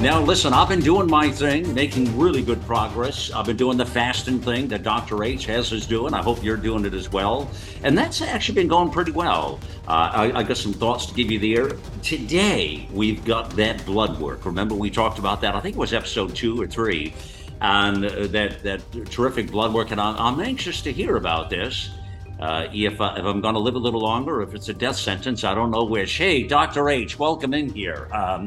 Now, listen, I've been doing my thing, making really good progress. I've been doing the fasting thing that Dr. H has us doing. I hope you're doing it as well. And that's actually been going pretty well. Uh, I, I, got some thoughts to give you there. Today, we've got that blood work. Remember, we talked about that, I think it was episode two or three, and uh, that, that terrific blood work. And I'm, I'm anxious to hear about this. Uh, if, uh, if I'm going to live a little longer, if it's a death sentence, I don't know which. Hey, Dr. H, welcome in here. Um,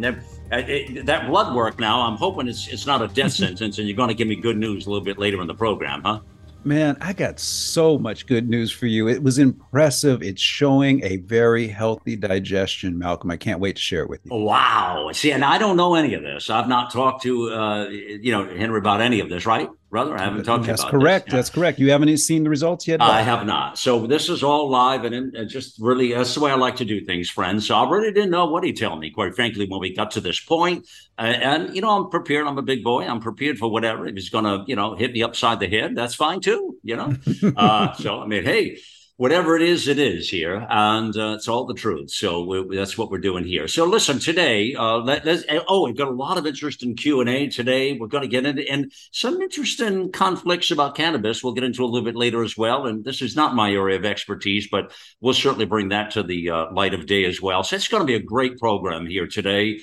it, that blood work now, I'm hoping it's it's not a death sentence, and you're going to give me good news a little bit later in the program, huh? Man, I got so much good news for you. It was impressive. It's showing a very healthy digestion, Malcolm. I can't wait to share it with you. Wow. See, and I don't know any of this. I've not talked to, uh, you know, Henry about any of this, right? Brother. I haven't talked to you. That's correct. This. That's correct. You haven't seen the results yet. I have not. So this is all live and, and just really that's the way I like to do things, friends. So I really didn't know what he'd tell me, quite frankly, when we got to this point. Uh, and you know, I'm prepared. I'm a big boy. I'm prepared for whatever. If he's going to, you know, hit me upside the head, that's fine too. You know. uh, so I mean, hey whatever it is, it is here, and uh, it's all the truth. So we, that's what we're doing here. So listen, today, uh, let, us oh, we've got a lot of interest in Q and A today. We're going to get into and some interesting conflicts about cannabis. We'll get into a little bit later as well. And this is not my area of expertise, but we'll certainly bring that to the uh, light of day as well. So it's going to be a great program here today.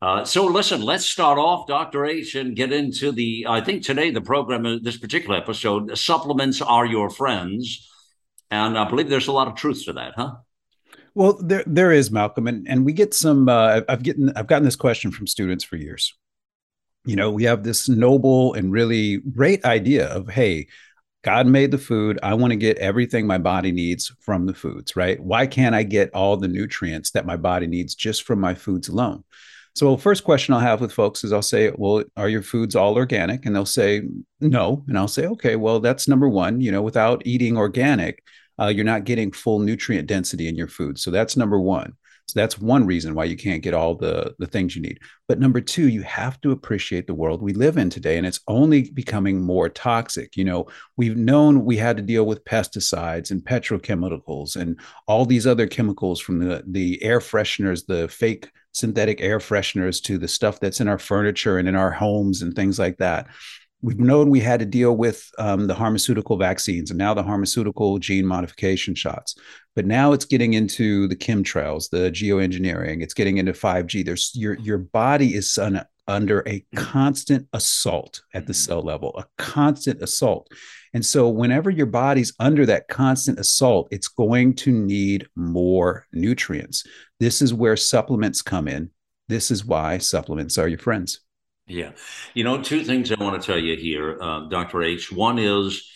Uh, so listen, let's start off, Dr. H, and get into the. I think today the program, uh, this particular episode, supplements are your friends. And I believe there's a lot of truth to that, huh? Well, there there is Malcolm, and and we get some. Uh, I've gotten I've gotten this question from students for years. You know, we have this noble and really great idea of hey, God made the food. I want to get everything my body needs from the foods, right? Why can't I get all the nutrients that my body needs just from my foods alone? So, first question I'll have with folks is I'll say, Well, are your foods all organic? And they'll say, No. And I'll say, Okay, well, that's number one. You know, without eating organic, uh, you're not getting full nutrient density in your food. So that's number one. So that's one reason why you can't get all the, the things you need. But number two, you have to appreciate the world we live in today. And it's only becoming more toxic. You know, we've known we had to deal with pesticides and petrochemicals and all these other chemicals from the, the air fresheners, the fake synthetic air fresheners to the stuff that's in our furniture and in our homes and things like that we've known we had to deal with um, the pharmaceutical vaccines and now the pharmaceutical gene modification shots. But now it's getting into the chemtrails the geoengineering it's getting into 5g there's your your body is un, under a constant assault at the cell level a constant assault. And so whenever your body's under that constant assault it's going to need more nutrients. This is where supplements come in. This is why supplements are your friends yeah. You know, two things I want to tell you here, uh, Dr. H. One is,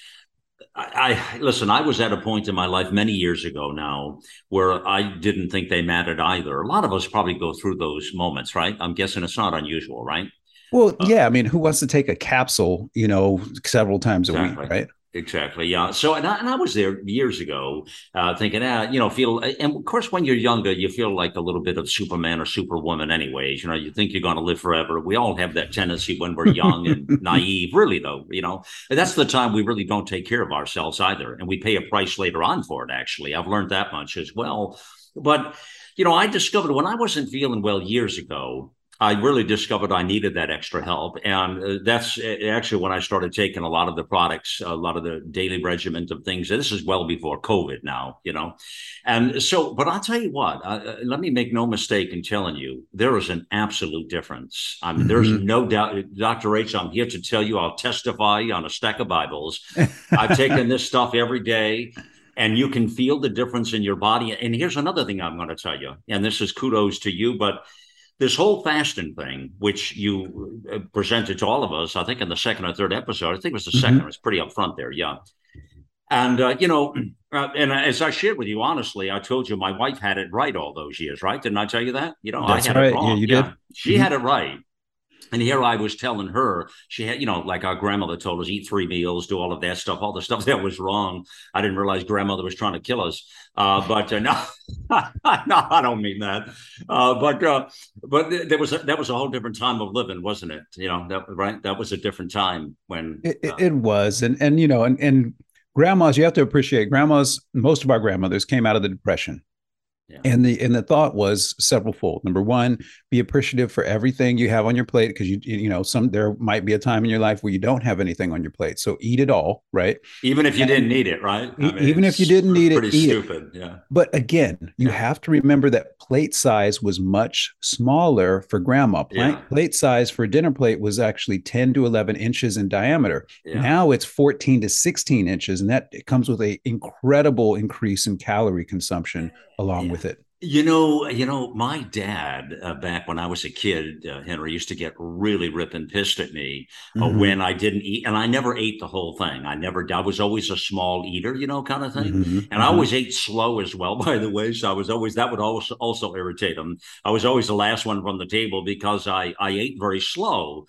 I, I, listen. I was at a point in my life many years ago now where I didn't think they mattered either. A lot of us probably go through those moments, right? I'm guessing it's not unusual, right? Well, uh, yeah. I mean, who wants to take a capsule, you know, several times a exactly. week, right? Exactly. Yeah. So, and I, and I was there years ago, uh, thinking, ah, you know, feel, and of course, when you're younger, you feel like a little bit of Superman or Superwoman, anyways. You know, you think you're going to live forever. We all have that tendency when we're young and naive. Really, though, you know, that's the time we really don't take care of ourselves either, and we pay a price later on for it. Actually, I've learned that much as well. But you know, I discovered when I wasn't feeling well years ago, I really discovered I needed that extra help. And uh, that's uh, actually when I started taking a lot of the products, a lot of the daily regiment of things. This is well before COVID now, you know. And so, but I'll tell you what, uh, let me make no mistake in telling you, there is an absolute difference. I mean, mm-hmm. there's no doubt, Dr. H, I'm here to tell you, I'll testify on a stack of Bibles. I've taken this stuff every day and you can feel the difference in your body. And here's another thing I'm going to tell you, and this is kudos to you, but this whole fasting thing, which you uh, presented to all of us, I think in the second or third episode, I think it was the mm-hmm. second, it was pretty upfront there. Yeah. And, uh, you know, uh, and as I shared with you, honestly, I told you my wife had it right all those years, right? Didn't I tell you that? You know, That's I had right. it wrong. Yeah, you did. She mm-hmm. had it right. And here I was telling her she had, you know, like our grandmother told us, eat three meals, do all of that stuff, all the stuff that was wrong. I didn't realize grandmother was trying to kill us. Uh, but uh, no, no, I don't mean that. Uh, but uh, but there was a, that was a whole different time of living, wasn't it? You know, that right? That was a different time when it, it, uh, it was, and and you know, and and grandmas, you have to appreciate grandmas. Most of our grandmothers came out of the depression yeah. And the and the thought was several fold. Number one, be appreciative for everything you have on your plate because you you know some there might be a time in your life where you don't have anything on your plate. So eat it all, right? Even if you and didn't need it, right? I mean, even if you didn't need it, eat stupid. It. Yeah. But again, you yeah. have to remember that plate size was much smaller for grandma. Plate, yeah. plate size for a dinner plate was actually 10 to 11 inches in diameter. Now it's 14 to 16 inches, and that comes with a incredible increase in calorie consumption along yeah. With it. You know, you know, my dad uh, back when I was a kid, uh, Henry used to get really ripping pissed at me uh, mm-hmm. when I didn't eat, and I never ate the whole thing. I never. I was always a small eater, you know, kind of thing, mm-hmm. and mm-hmm. I always ate slow as well. By the way, so I was always that would also also irritate him. I was always the last one from the table because I I ate very slow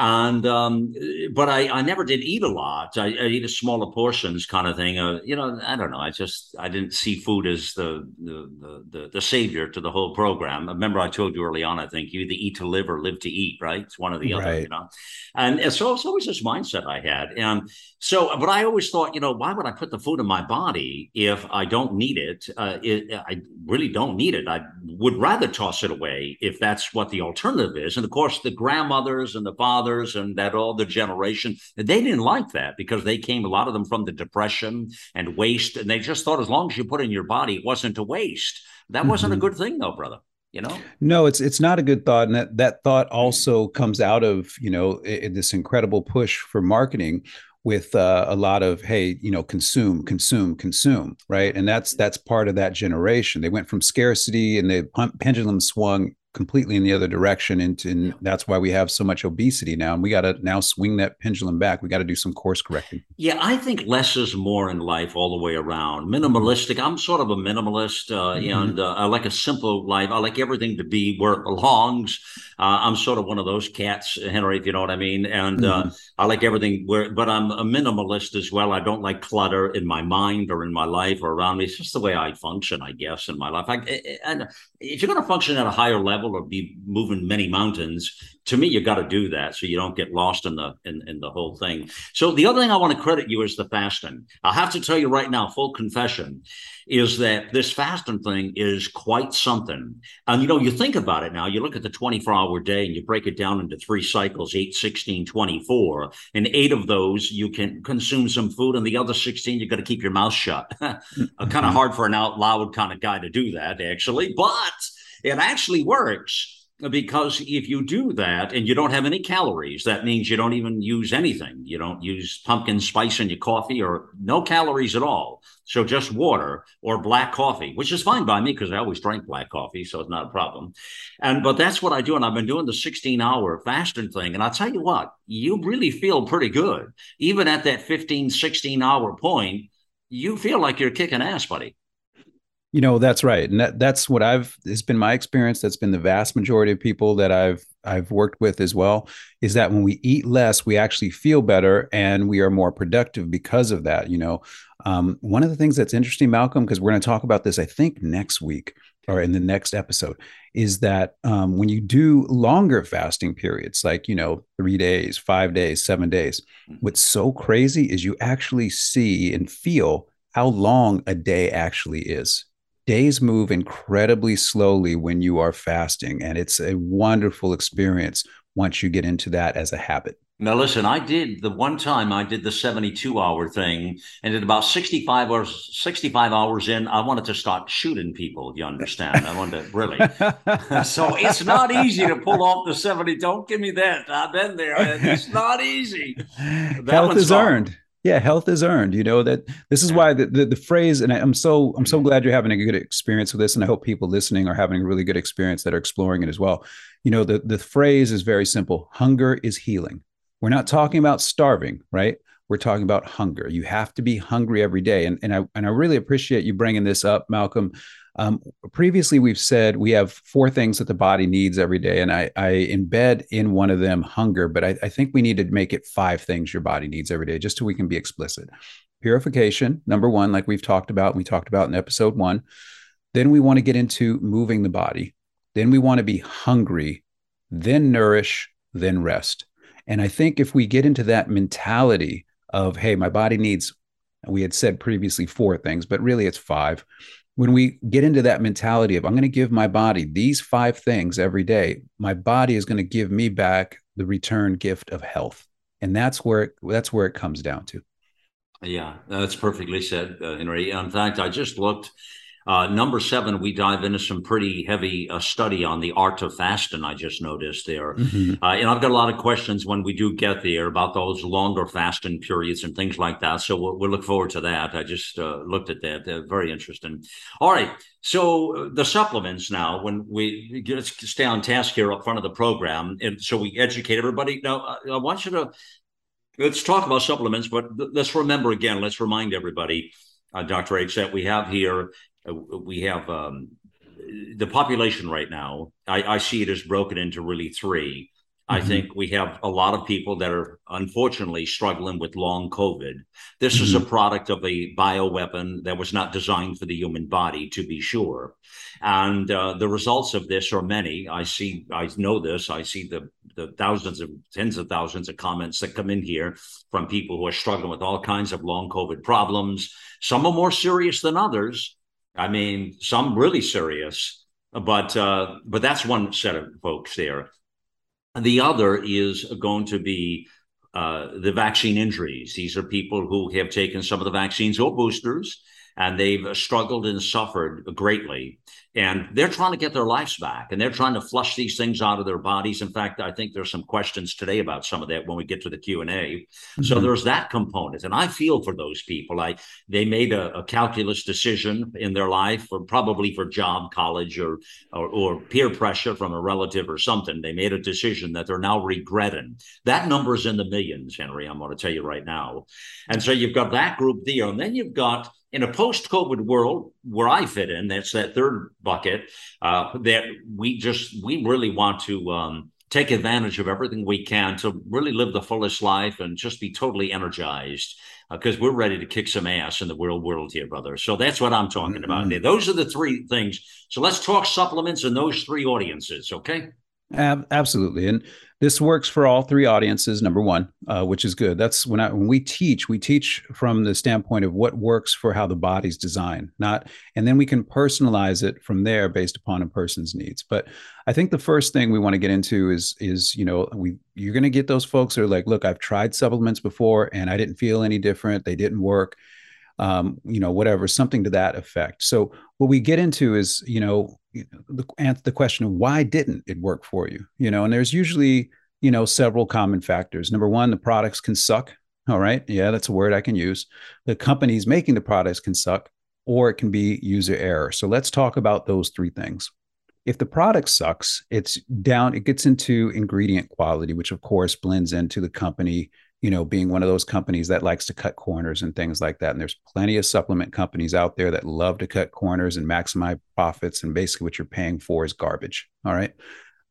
and um, but I, I never did eat a lot. I, I eat a smaller portions kind of thing. Uh, you know, I don't know. I just I didn't see food as the the, the the savior to the whole program. Remember, I told you early on. I think you either eat to live or live to eat. Right? It's one or the right. other. You know, and, and so it's always this mindset I had. And so, but I always thought, you know, why would I put the food in my body if I don't need it? Uh, it I really don't need it. I would rather toss it away if that's what the alternative is. And of course, the grandmothers and the fathers and that all the generation, they didn't like that because they came, a lot of them from the depression and waste. And they just thought as long as you put in your body, it wasn't a waste. That wasn't mm-hmm. a good thing though, brother you know no it's it's not a good thought and that that thought also comes out of you know this incredible push for marketing with uh, a lot of hey you know consume consume consume right and that's that's part of that generation they went from scarcity and the pendulum swung completely in the other direction and, and that's why we have so much obesity now and we got to now swing that pendulum back. We got to do some course correcting. Yeah i think less is more in life all the way around. Minimalistic i'm sort of a minimalist uh, mm-hmm. and uh, i like a simple life. I like everything to be where it belongs. Uh, i'm sort of one of those cats henry if you know what i mean and uh, mm-hmm. i like everything where but i'm a minimalist as well. I don't like clutter in my mind or in my life or around me. It's just the way i function i guess in my life. I, and if you're going to function at a higher level level or be moving many mountains to me you got to do that so you don't get lost in the in, in the whole thing. So the other thing i want to credit you is the fasting. I have to tell you right now full confession is that this fasting thing is quite something. And you know you think about it now you look at the 24 hour day and you break it down into three cycles 8 16 24 and eight of those you can consume some food and the other 16 you got to keep your mouth shut. Kind of mm-hmm. hard for an out loud kind of guy to do that actually but it actually works because if you do that and you don't have any calories, that means you don't even use anything. You don't use pumpkin spice in your coffee or no calories at all. So just water or black coffee, which is fine by me because I always drink black coffee, so it's not a problem. And but that's what I do, and I've been doing the 16 hour fasting thing. And I'll tell you what, you really feel pretty good, even at that 15, 16 hour point. You feel like you're kicking ass, buddy. You know, that's right. And that, that's what I've it's been my experience. That's been the vast majority of people that I've I've worked with as well, is that when we eat less, we actually feel better and we are more productive because of that. You know, um, one of the things that's interesting, Malcolm, because we're going to talk about this, I think, next week or in the next episode, is that um, when you do longer fasting periods, like, you know, three days, five days, seven days, mm-hmm. what's so crazy is you actually see and feel how long a day actually is days move incredibly slowly when you are fasting and it's a wonderful experience once you get into that as a habit. Now listen i did the one time i did the 72 hour thing and at about 65 hours 65 hours in i wanted to start shooting people you understand. I wanted to really. So it's not easy to pull off the 70 don't give me that. I've been there it's not easy. That health is hard. earned yeah health is earned you know that this is why the, the, the phrase and i'm so i'm so mm-hmm. glad you're having a good experience with this and i hope people listening are having a really good experience that are exploring it as well you know the, the phrase is very simple hunger is healing we're not talking about starving right we're talking about hunger. You have to be hungry every day. And, and, I, and I really appreciate you bringing this up, Malcolm. Um, previously, we've said we have four things that the body needs every day, and I, I embed in one of them hunger, but I, I, think we need to make it five things your body needs every day, just so we can be explicit. Purification, number one, like we've talked about, we talked about in episode one. Then we want to get into moving the body. Then we want to be hungry, then nourish, then rest. And I think if we get into that mentality of, hey, my body needs, we had said previously four things, but really it's five when we get into that mentality of I'm going to give my body these five things every day, my body is going to give me back the return gift of health, and that's where it, that's where it comes down to. Yeah, that's perfectly said, uh, Henry. In fact, I just looked uh, number seven, we dive into some pretty heavy uh, study on the art of fasting. I just noticed there, mm-hmm. uh, and I've got a lot of questions when we do get there about those longer fasting periods and things like that. So we'll, we'll look forward to that. I just uh, looked at that; They're very interesting. All right, so uh, the supplements now. When we let's stay on task here up front of the program, and so we educate everybody. Now, I want you to let's talk about supplements, but let's remember again. Let's remind everybody. Uh, Dr. H, that we have here uh, we have um, the population right now. I, I, see it as broken into really 3 mm-hmm. I think we have a lot of people that are unfortunately struggling with long COVID. This mm-hmm. is a mm-hmm. product of a bioweapon that was not designed for the human body, to be sure. And uh, the results of this are many. I see, I know this. I see the the thousands of tens of thousands of comments that come in here from people who are struggling with all kinds of long COVID problems. Some are more serious than others I mean, some really serious, but uh, but that's one set of folks there. The other is going to be uh, the vaccine injuries. These are people who have taken some of the vaccines or boosters, and they've struggled and suffered greatly. And they're trying to get their lives back and they're trying to flush these things out of their bodies. In fact i think there's some questions today about some of that when we get to the q&a mm-hmm. so there's that component and i feel for those people. I they made a, a calculus decision in their life or probably for job college or, or, or peer pressure from a relative or something. They made a decision that they're now regretting. That number is in the millions henry i'm going to tell you right now. And so you've got that group there and then you've got in a post-COVID world where I fit in, that's that third bucket. Uh, that we just we really want to um, take advantage of everything we can to really live the fullest life and just be totally energized because uh, we're ready to kick some ass in the real world here, brother. So that's what I'm talking mm-hmm. about. Those are the three things. So let's talk supplements in those three audiences, okay? absolutely, and this works for all three audiences. Number one, uh, which is good. That's when I when we teach, we teach from the standpoint of what works for how the body's designed, not, and then we can personalize it from there based upon a person's needs. But I think the first thing we want to get into is is you know we you're going to get those folks that are like, look, I've tried supplements before and I didn't feel any different. They didn't work. Um, you know, whatever, something to that effect. So what we get into is, you know, the the question of why didn't it work for you? You know and there's usually you know several common factors. Number one the products can suck all right? Yeah that's a word i can use. The companies making the products can suck or it can be user error. So let's talk about those three things. If the product sucks it's down it gets into ingredient quality which of course blends into the company you know, being one of those companies that likes to cut corners and things like that. And there's plenty of supplement companies out there that love to cut corners and maximize profits. And basically, what you're paying for is garbage. All right.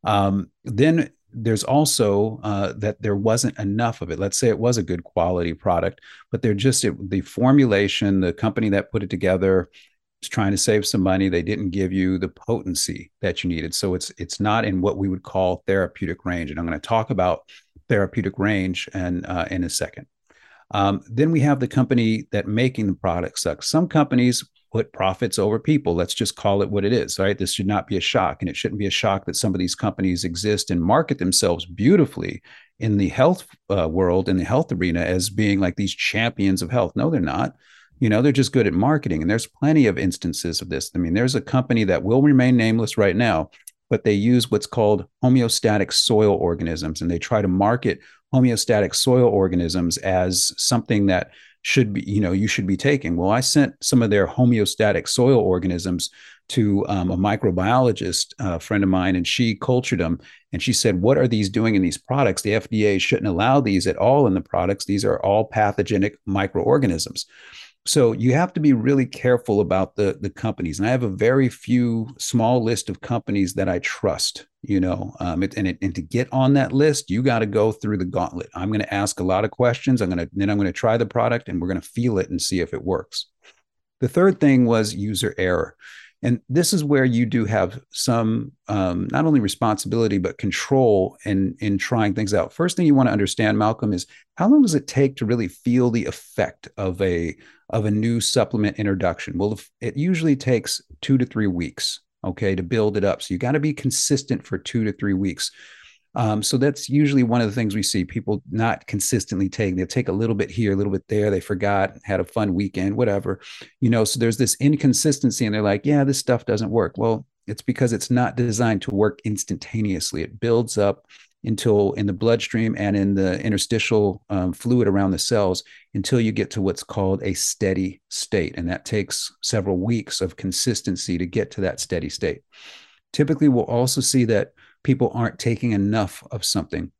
Um, then there's also uh, that there wasn't enough of it. Let's say it was a good quality product, but they're just it, the formulation, the company that put it together was trying to save some money. They didn't give you the potency that you needed, so it's it's not in what we would call therapeutic range. And I'm going to talk about therapeutic range and uh, in a second. Um, then we have the company that making the product sucks. Some companies put profits over people. Let's just call it what it is, right? This should not be a shock. And it shouldn't be a shock that some of these companies exist and market themselves beautifully in the health uh, world, in the health arena, as being like these champions of health. No, they're not. You know, they're just good at marketing. And there's plenty of instances of this. I mean, there's a company that will remain nameless right now but they use what's called homeostatic soil organisms and they try to market homeostatic soil organisms as something that should be, you know, you should be taking. Well, I sent some of their homeostatic soil organisms to um, a microbiologist, a uh, friend of mine, and she cultured them. And she said, What are these doing in these products? The FDA shouldn't allow these at all in the products. These are all pathogenic microorganisms. So you have to be really careful about the the companies. And I have a very few small list of companies that I trust. You know, um, it, and it, and to get on that list, you got to go through the gauntlet. I'm going to ask a lot of questions. I'm going to then I'm going to try the product, and we're going to feel it and see if it works. The third thing was user error. And this is where you do have some um, not only responsibility but control in in trying things out. First thing you want to understand, Malcolm, is how long does it take to really feel the effect of a of a new supplement introduction? Well, it usually takes two to three weeks, okay, to build it up. So you got to be consistent for two to three weeks. Um, so that's usually one of the things we see people not consistently taking. They take a little bit here, a little bit there. They forgot, had a fun weekend, whatever. You know, so there's this inconsistency, and they're like, "Yeah, this stuff doesn't work." Well, it's because it's not designed to work instantaneously. It builds up until in the bloodstream and in the interstitial um, fluid around the cells until you get to what's called a steady state, and that takes several weeks of consistency to get to that steady state. Typically, we'll also see that people aren't taking enough of something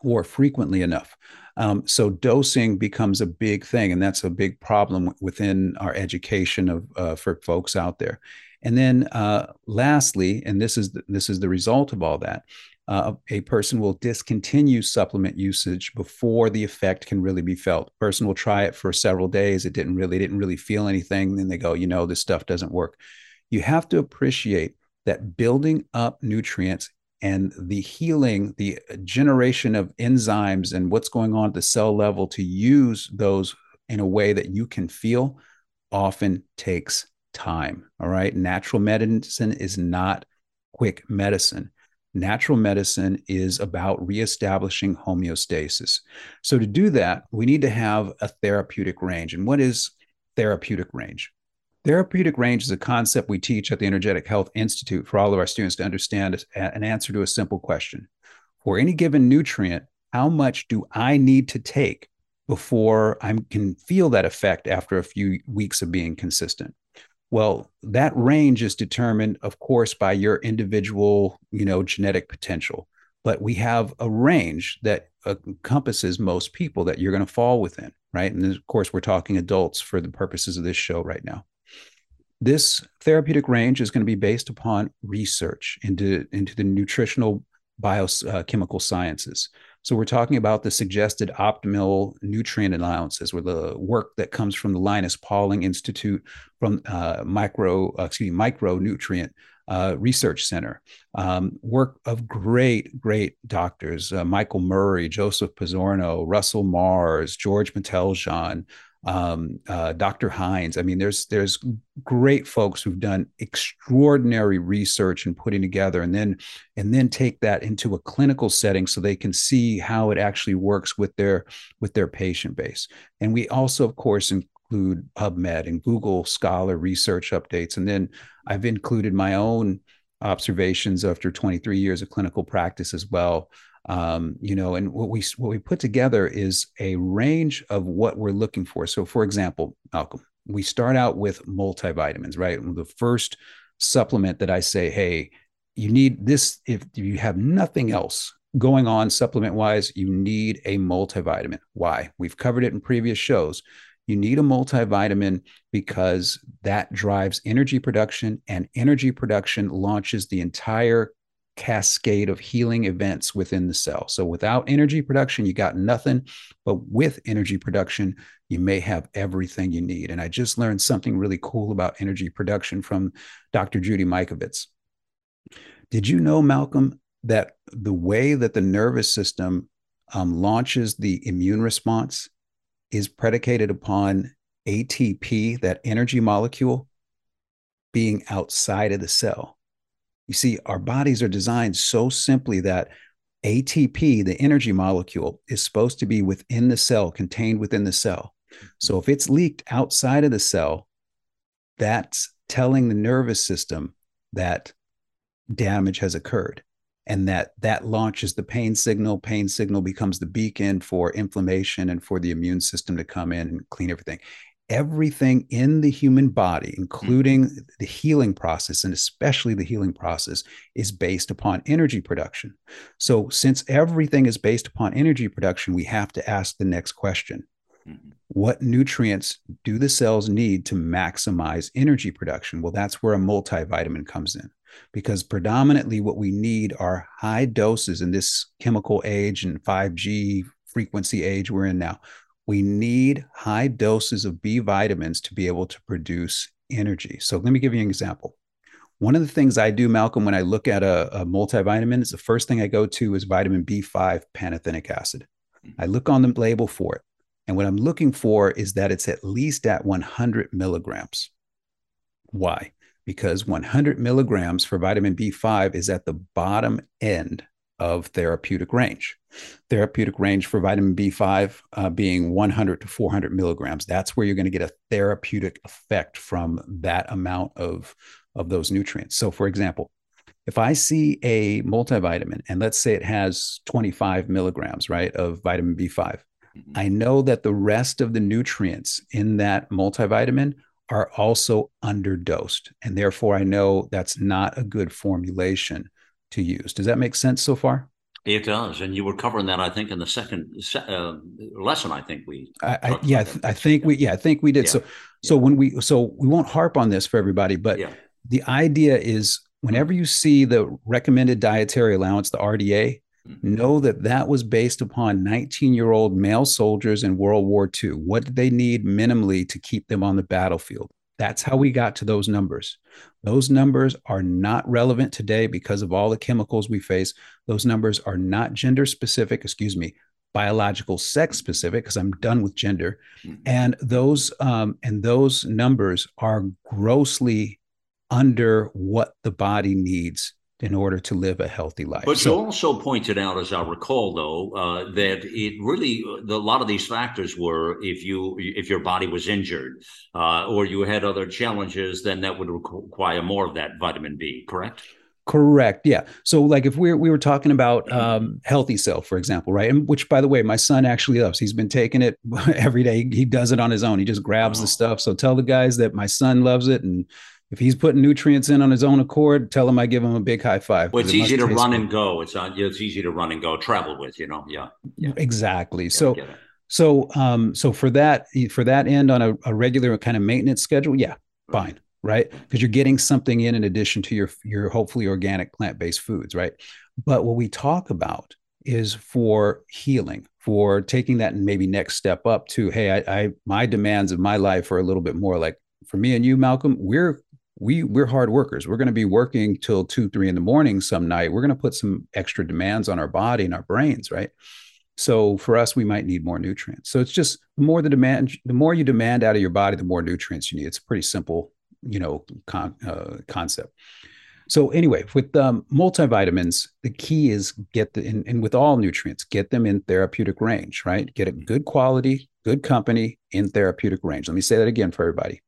or frequently enough. Um, so dosing becomes a big thing, and that's a big problem within our education of uh, for folks out there. And then, uh, lastly, and this is the, this is the result of all that. Uh, a person will discontinue supplement usage before the effect can really be felt. Person will try it for several days. It didn't really, didn't really feel anything. Then they go, you know, this stuff doesn't work. You have to appreciate that building up nutrients and the healing, the generation of enzymes and what's going on at the cell level to use those in a way that you can feel often takes time. All right. Natural medicine is not quick medicine. Natural medicine is about reestablishing homeostasis. So, to do that, we need to have a therapeutic range. And what is therapeutic range? Therapeutic range is a concept we teach at the Energetic Health Institute for all of our students to understand an answer to a simple question. For any given nutrient, how much do I need to take before I can feel that effect after a few weeks of being consistent? Well, that range is determined, of course, by your individual, you know, genetic potential. But we have a range that encompasses most people that you're going to fall within, right? And of course, we're talking adults for the purposes of this show right now. This therapeutic range is going to be based upon research into, into the nutritional biochemical uh, sciences. So we're talking about the suggested optimal nutrient allowances, or the work that comes from the Linus Pauling Institute from uh, micro, uh, excuse me, micronutrient uh, research center. Um, work of great, great doctors: uh, Michael Murray, Joseph Pizzorno, Russell Marz, George Mateljan, um, uh, Dr. Hines. I mean, there's there's great folks who've done extraordinary research and putting together, and then and then take that into a clinical setting so they can see how it actually works with their with their patient base. And we also, of course, include PubMed and Google Scholar research updates, and then I've included my own observations after 23 years of clinical practice as well um, you know and what we what we put together is a range of what we're looking for. So for example malcolm we start out with multivitamins right? The first supplement that i say hey you need this if you have nothing else going on supplement wise you need a multivitamin. Why? We've covered it in previous shows. You need a multivitamin because that drives energy production and energy production launches the entire cascade of healing events within the cell. So without energy production, you got nothing. But with energy production, you may have everything you need. And I just learned something really cool about energy production from Dr. Judy Mikovits. Did you know, Malcolm, that the way that the nervous system um, launches the immune response is predicated upon ATP, that energy molecule, being outside of the cell? You see, our bodies are designed so simply that ATP, the energy molecule, is supposed to be within the cell, contained within the cell. Mm-hmm. So if it's leaked outside of the cell, that's telling the nervous system that damage has occurred. and that that launches the pain signal pain signal becomes the beacon for inflammation and for the immune system to come in and clean everything everything in the human body including mm-hmm. the healing process and especially the healing process is based upon energy production so since everything is based upon energy production we have to ask the next question mm-hmm. what nutrients do the cells need to maximize energy production well that's where a multivitamin comes in because predominantly what we need are high doses in this chemical age and 5G frequency age we're in now. We need high doses of B vitamins to be able to produce energy. So let me give you an example. One of the things I do, Malcolm, when I look at a, a multivitamin, is the first thing I go to is vitamin B5 pantothenic acid. I look on the label for it. And what I'm looking for is that it's at least at 100 milligrams. Why? because 100 milligrams for vitamin B5 is at the bottom end of therapeutic range. Therapeutic range for vitamin B5 uh, being 100 to 400 milligrams. That's where you're going to get a therapeutic effect from that amount of, of those nutrients. So, for example, if I see a multivitamin and let's say it has 25 milligrams, right, of vitamin B5, mm-hmm. I know that the rest of the nutrients in that multivitamin are also underdosed. And therefore, I know that's not a good formulation to use. Does that make sense so far? It does, and you were covering that, I think, in the second uh, lesson. I think we, I, I yeah, I think we, yeah, I think we did. Yeah. So, so yeah. when we, so we won't harp on this for everybody, but yeah. the idea is whenever you see the recommended dietary allowance, the RDA, Mm-hmm. Know that that was based upon 19 year old male soldiers in World War II. What did they need minimally to keep them on the battlefield? That's how we got to those numbers. Those numbers are not relevant today because of all the chemicals we face. Those numbers are not gender specific, excuse me, biological sex specific because I'm done with gender. Mm-hmm. And those um, and those numbers are grossly under what the body needs in order to live a healthy life. But so, you also pointed out, as I recall, though, uh, that it really the, a lot of these factors were if you if your body was injured uh, or you had other challenges, then that would require more of that vitamin B. Correct. Correct. Yeah. So, like, if we we were talking about um, healthy self, for example, right? And which, by the way, my son actually loves. He's been taking it every day. He does it on his own. He just grabs oh. the stuff. So, tell the guys that my son loves it, and if he's putting nutrients in on his own accord, tell him I give him a big high five. Well, it's easy to run good. and go. It's not. It's easy to run and go. Travel with, you know. Yeah. yeah. Exactly. Yeah, so, so, um, so for that, for that end on a, a regular kind of maintenance schedule, yeah, fine, right? Because you're getting something in in addition to your your hopefully organic plant based foods, right? But what we talk about is for healing, for taking that and maybe next step up to, hey, I, I my demands of my life are a little bit more like for me and you, Malcolm, we're we we're hard workers. We're going to be working till two, three in the morning some night. We're going to put some extra demands on our body and our brains, right? So for us, we might need more nutrients. So it's just the more the demand, the more you demand out of your body, the more nutrients you need. It's a pretty simple, you know, con, uh, concept. So anyway, with um, multivitamins, the key is get the and, and with all nutrients, get them in therapeutic range, right? Get a good quality, good company in therapeutic range. Let me say that again for everybody: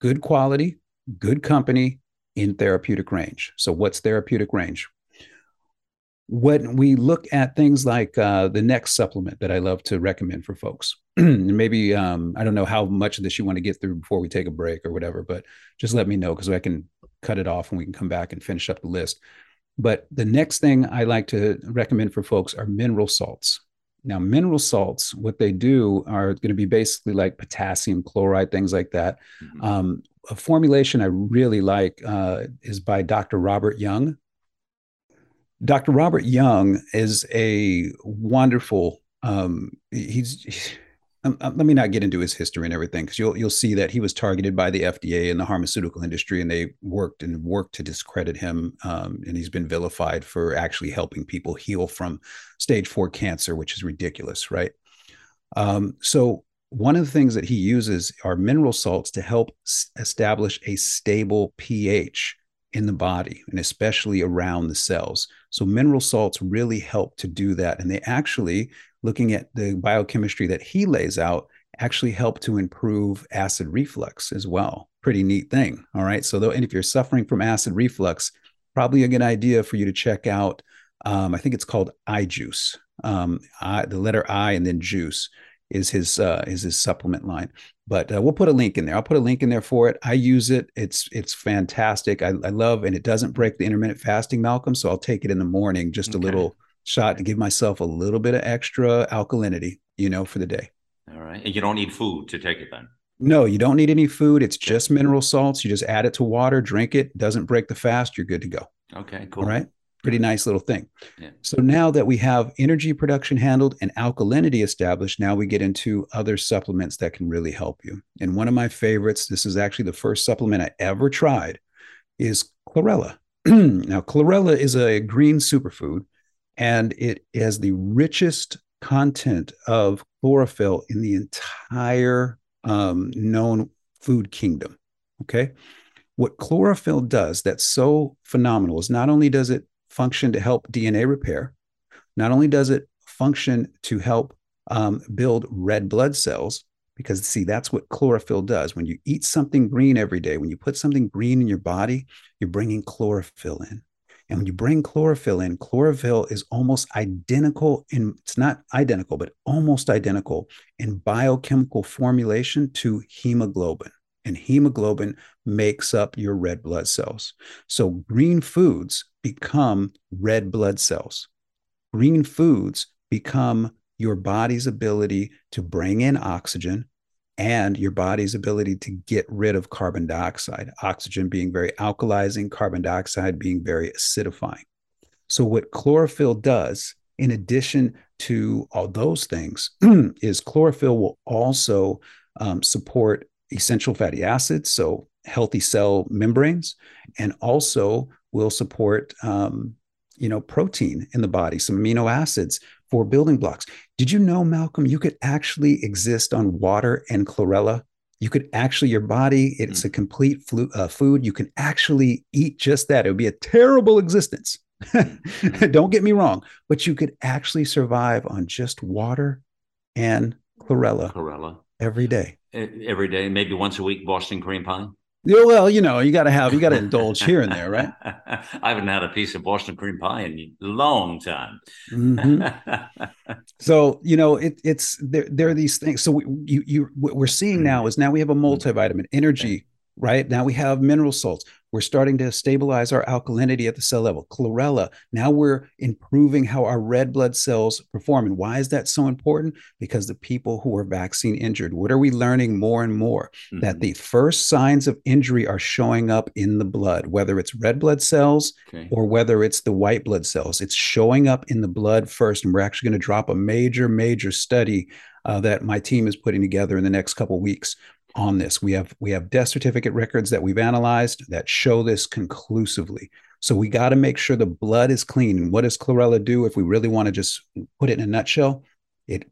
good quality, good company in therapeutic range. So, what's therapeutic range? When we look at things like uh, the next supplement that I love to recommend for folks, maybe um, I don't know how much of this you want to get through before we take a break or whatever, but just let me know because I can cut it off and we can come back and finish up the list. But the next thing I like to recommend for folks are mineral salts. Now, mineral salts, what they do are going to be basically like potassium chloride, things like that. Mm-hmm. Um, a formulation I really like uh, is by Dr. Robert Young. Dr. Robert Young is a wonderful. Um, he's, he's um, um, let me not get into his history and everything because you'll you'll see that he was targeted by the FDA and the pharmaceutical industry, and they worked and worked to discredit him. Um, and he's been vilified for actually helping people heal from stage four cancer, which is ridiculous, right? Um, so one of the things that he uses are mineral salts to help s- establish a stable pH in the body and especially around the cells. So mineral salts really help to do that. And they actually, looking at the biochemistry that he lays out, actually help to improve acid reflux as well. Pretty neat thing. All right. So though, and if you're suffering from acid reflux, probably a good idea for you to check out Um, I think it's called I Juice. Um, I, the letter I and then juice is his uh, is his supplement line. But uh, we'll put a link in there. I'll put a link in there for it. I use it. It's it's fantastic. I, I love and it doesn't break the intermittent fasting, Malcolm. So I'll take it in the morning, just okay. a little shot to give myself a little bit of extra alkalinity, you know, for the day. All right, and you don't need food to take it then. No, you don't need any food. It's just mineral salts. You just add it to water, drink it. Doesn't break the fast. You're good to go. Okay, cool. All right pretty nice little thing. Yeah. So now that we have energy production handled and alkalinity established, now we get into other supplements that can really help you. And one of my favorites, this is actually the first supplement I ever tried, is chlorella. now, chlorella is a green superfood and it has the richest content of chlorophyll in the entire um, known food kingdom. Okay. What chlorophyll does that's so phenomenal is not only does it function to help DNA repair. Not only does it function to help um, build red blood cells, because see, that's what chlorophyll does. When you eat something green every day, when you put something green in your body, you're bringing chlorophyll in. And when you bring chlorophyll in, chlorophyll is almost identical in, it's not identical, but almost identical in biochemical formulation to hemoglobin. And hemoglobin makes up your red blood cells. So green foods become red blood cells. Green foods become your body's ability to bring in oxygen and your body's ability to get rid of carbon dioxide, oxygen being very alkalizing, carbon dioxide being very acidifying. So, what chlorophyll does, in addition to all those things, is chlorophyll will also um, support essential fatty acids, so healthy cell membranes, and also will support um, you know protein in the body some amino acids for building blocks. Did you know malcolm you could actually exist on water and chlorella? You could actually your body it's a mm. complete flu, uh, food. You can actually eat just that. It would be a terrible existence. Don't get me wrong but you could actually survive on just water and chlorella chlorella. every day every day maybe once a week boston cream pie yeah, well, you know, you got to have, you got to indulge here and there, right? I haven't had a piece of Boston cream pie in a long time. mm-hmm. So, you know, it, it's there. There are these things. So, we, you, you, what we're seeing now mm-hmm. is now we have a multivitamin, energy, right? Now we have mineral salts. We're starting to stabilize our alkalinity at the cell level. Chlorella. Now we're improving how our red blood cells perform. And why is that so important? Because the people who are vaccine injured, what are we learning more and more? Mm-hmm. That the first signs of injury are showing up in the blood, whether it's red blood cells okay. or whether it's the white blood cells. It's showing up in the blood first. And we're actually going to drop a major, major study uh, that my team is putting together in the next couple weeks on this. We have we have death certificate records that we've analyzed that show this conclusively. So we got to make sure the blood is clean. And what does chlorella do if we really want to just put it in a nutshell? It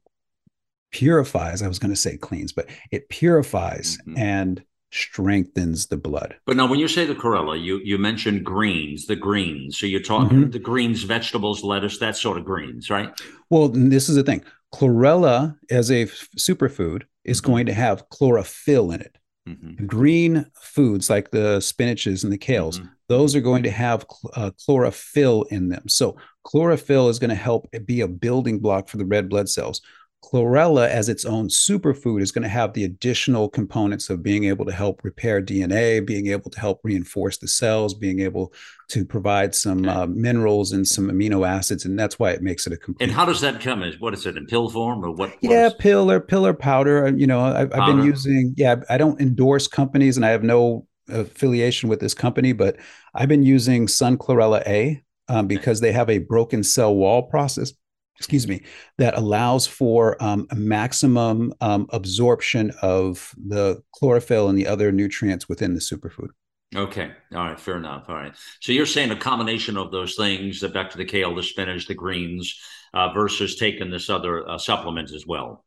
purifies, I was going to say cleans, but it purifies mm-hmm. and strengthens the blood. But now when you say the chlorella, you you mentioned greens, the greens. So you're talking mm-hmm. the greens, vegetables, lettuce, that sort of greens, right? Well, this is the thing. Chlorella as a f- superfood is mm-hmm. going to have chlorophyll in it. Mm-hmm. Green foods like the spinaches and the kales, mm-hmm. those are going to have uh, chlorophyll in them. So, chlorophyll is going to help be a building block for the red blood cells chlorella as its own superfood is going to have the additional components of being able to help repair DNA, being able to help reinforce the cells, being able to provide some uh, minerals and some amino acids, and that's why it makes it a complete. And how does that come? Is what is it in pill form or what? what yeah, is... pill or pill or powder. You know, I've, I've been using. Yeah, I don't endorse companies, and I have no affiliation with this company, but I've been using Sun Chlorella A um, because they have a broken cell wall process excuse me, that allows for um, a maximum um, absorption of the chlorophyll and the other nutrients within the superfood. Okay. All right. Fair enough. All right. So you're saying a combination of those things, the back to the kale, the spinach, the greens, uh, versus taking this other uh, supplement as well.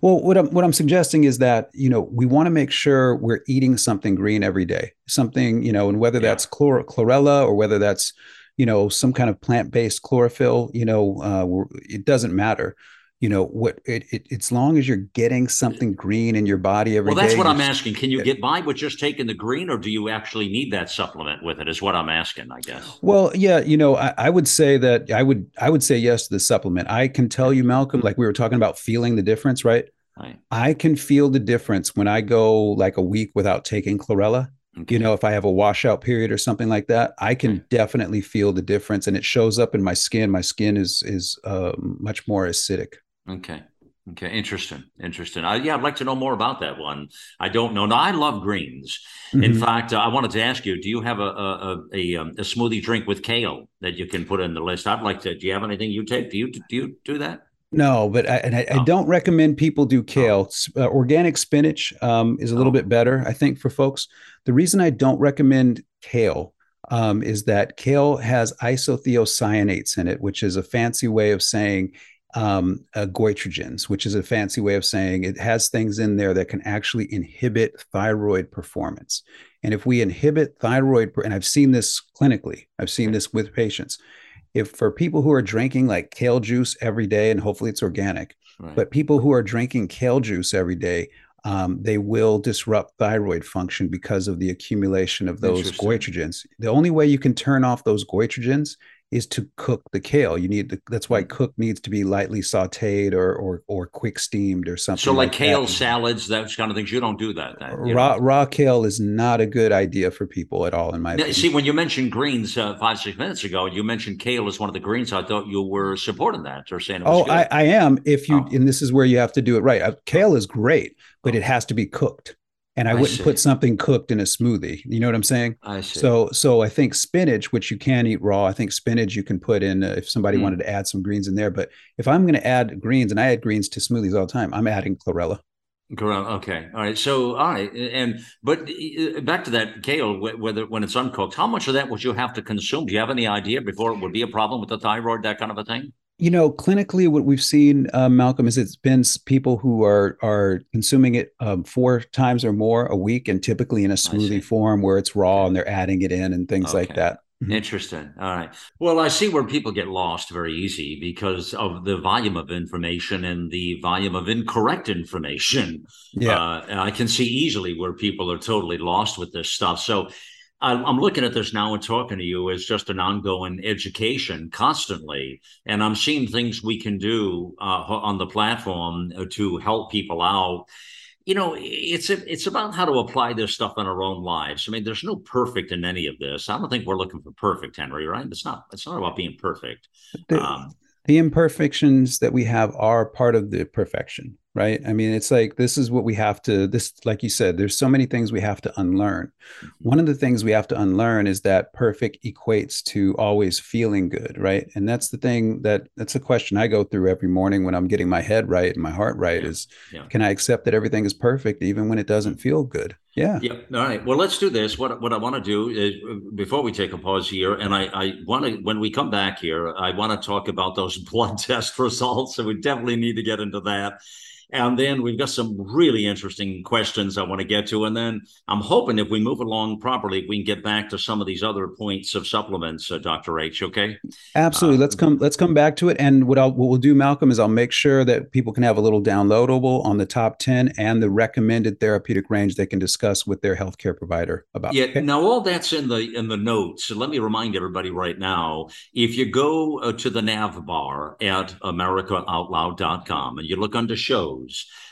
Well, what I'm what I'm suggesting is that you know we want to make sure we're eating something green every day, something you know, and whether that's chlor- chlorella or whether that's you know some kind of plant-based chlorophyll you know uh, it doesn't matter you know what it, it as long as you're getting something green in your body every well that's day, what i'm asking can you get by with just taking the green or do you actually need that supplement with it is what i'm asking i guess Well, yeah, you know, I, I would say that I would I would say yes to the supplement. I can tell you, Malcolm, like we were talking about feeling the difference, right? right I can feel the difference when I go like a week without taking chlorella. Okay. You know, if I have a washout period or something like that, I can Okay. definitely feel the difference, and it shows up in my skin. My skin is is um, much more acidic. Okay. Okay. Interesting. Interesting. Uh, yeah, I'd like to know more about that one. I don't know. No, I love greens. In Mhm. fact, uh, I wanted to ask you: Do you have a a, a, a, um, a smoothie drink with kale that you can put in the list? I'd like to. Do you have anything you take? Do you do you do that? No, but I, and I, I Oh. don't recommend people do kale. S- Uh, organic spinach um, is a little Oh. bit better, I think, for folks. The reason I don't recommend kale um, is that kale has isothiocyanates in it, which is a fancy way of saying um, uh, goitrogens, which is a fancy way of saying it has things in there that can actually inhibit thyroid performance. And if we inhibit thyroid, and I've seen this clinically, I've seen this with patients. If for people who are drinking like kale juice every day, and hopefully it's organic, Right. but people who are drinking kale juice every day, um, they will disrupt thyroid function because of the accumulation of those goitrogens. The only way you can turn off those goitrogens is to cook the kale. You need to, that's Hmm. why cook needs to be lightly sautéed or or or quick steamed or something. so, like, like kale that. salads, those kind of things. You don't do that. You raw know? raw kale is not a good idea for people at all, in my Now, opinion. see, when you mentioned greens uh, five six minutes ago, you mentioned kale as one of the greens. I thought you were supporting that or saying it was Oh. I, I am. If you, Oh. and this is where you have to do it right. Uh, Kale is great, but it has to be cooked. And I, I wouldn't see. put something cooked in a smoothie. You know what I'm saying? I see. So, so I think spinach, which you can eat raw, I think spinach you can put in uh, if somebody Mm. wanted to add some greens in there. But if I'm going to add greens, and I add greens to smoothies all the time, I'm adding chlorella. Correct. Okay. All right. So, all right. And but uh, back to that kale, wh- whether when it's uncooked, how much of that would you have to consume? Do you have any idea before it would be a problem with the thyroid, that kind of a thing? You know, clinically, what we've seen, uh, Malcolm, is it's been people who are are consuming it um, four times or more a week, and typically in a smoothie form where it's raw and they're adding it in and things like that. Mhm. Interesting. All right. Well, I see where people get lost very easy because of the volume of information and the volume of incorrect information. Yeah. Uh, I can see easily where people are totally lost with this stuff. So I'm looking at this now and talking to you as just an ongoing education constantly. And I'm seeing things we can do uh, on the platform uh, to help people out. You know, it's it's about how to apply this stuff in our own lives. I mean, there's no perfect in any of this. I don't think we're looking for perfect, Henry. Right? It's not. It's not about being perfect. The- Um, the imperfections that we have are part of the perfection right i mean it's like this is what we have to this like you said there's so many things we have to unlearn one of the things we have to unlearn is that perfect equates to always feeling good right and that's the thing that that's a question i go through every morning when i'm getting my head right and my heart right Yeah. is Yeah. can i accept that everything is perfect even when it doesn't feel good yeah Yeah. All right. Well, let's do this. What what I want to do is uh, before we take a pause here, and I I want to when we come back here, I want to talk about those blood test results. So we definitely need to get into that. And then we've got some really interesting questions I want to get to. And then I'm hoping if we move along properly, we can get back to some of these other points of supplements, uh, Dr. H. Okay. Absolutely. Uh, let's come. Let's come back to it. And what I'll what we'll do, Malcolm, is I'll make sure that people can have a little downloadable on the top ten and the recommended therapeutic range they can discuss with their healthcare provider about. Yeah. Okay? Now all that's in the in the notes. So let me remind everybody right now: if you go uh, to the nav bar at AmericaOutloud.com and you look under shows,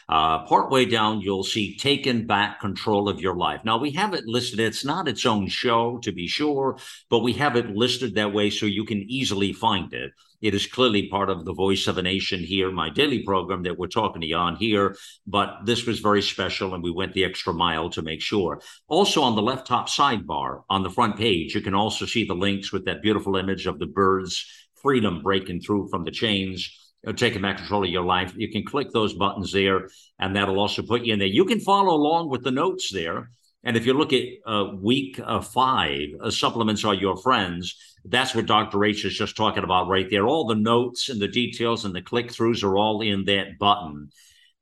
uh, partway down you'll see Taken Back Control of Your Life." Now we have it listed. It's not its own show, to be sure, but we have it listed that way so you can easily find it. It is clearly part of the Voice of a Nation here, my daily program that we're talking to you on here. But this was very special, and we went the extra mile to make sure. Also, on the left top sidebar on the front page, you can also see the links with that beautiful image of the birds' freedom breaking through from the chains, uh, taking back control of your life. You can click those buttons there, and that'll also put you in there. You can follow along with the notes there. And if you look at uh, week uh, five, uh, supplements are your friends. That's what Dr. H is just talking about right there. All the notes and the details and the click throughs are all in that button.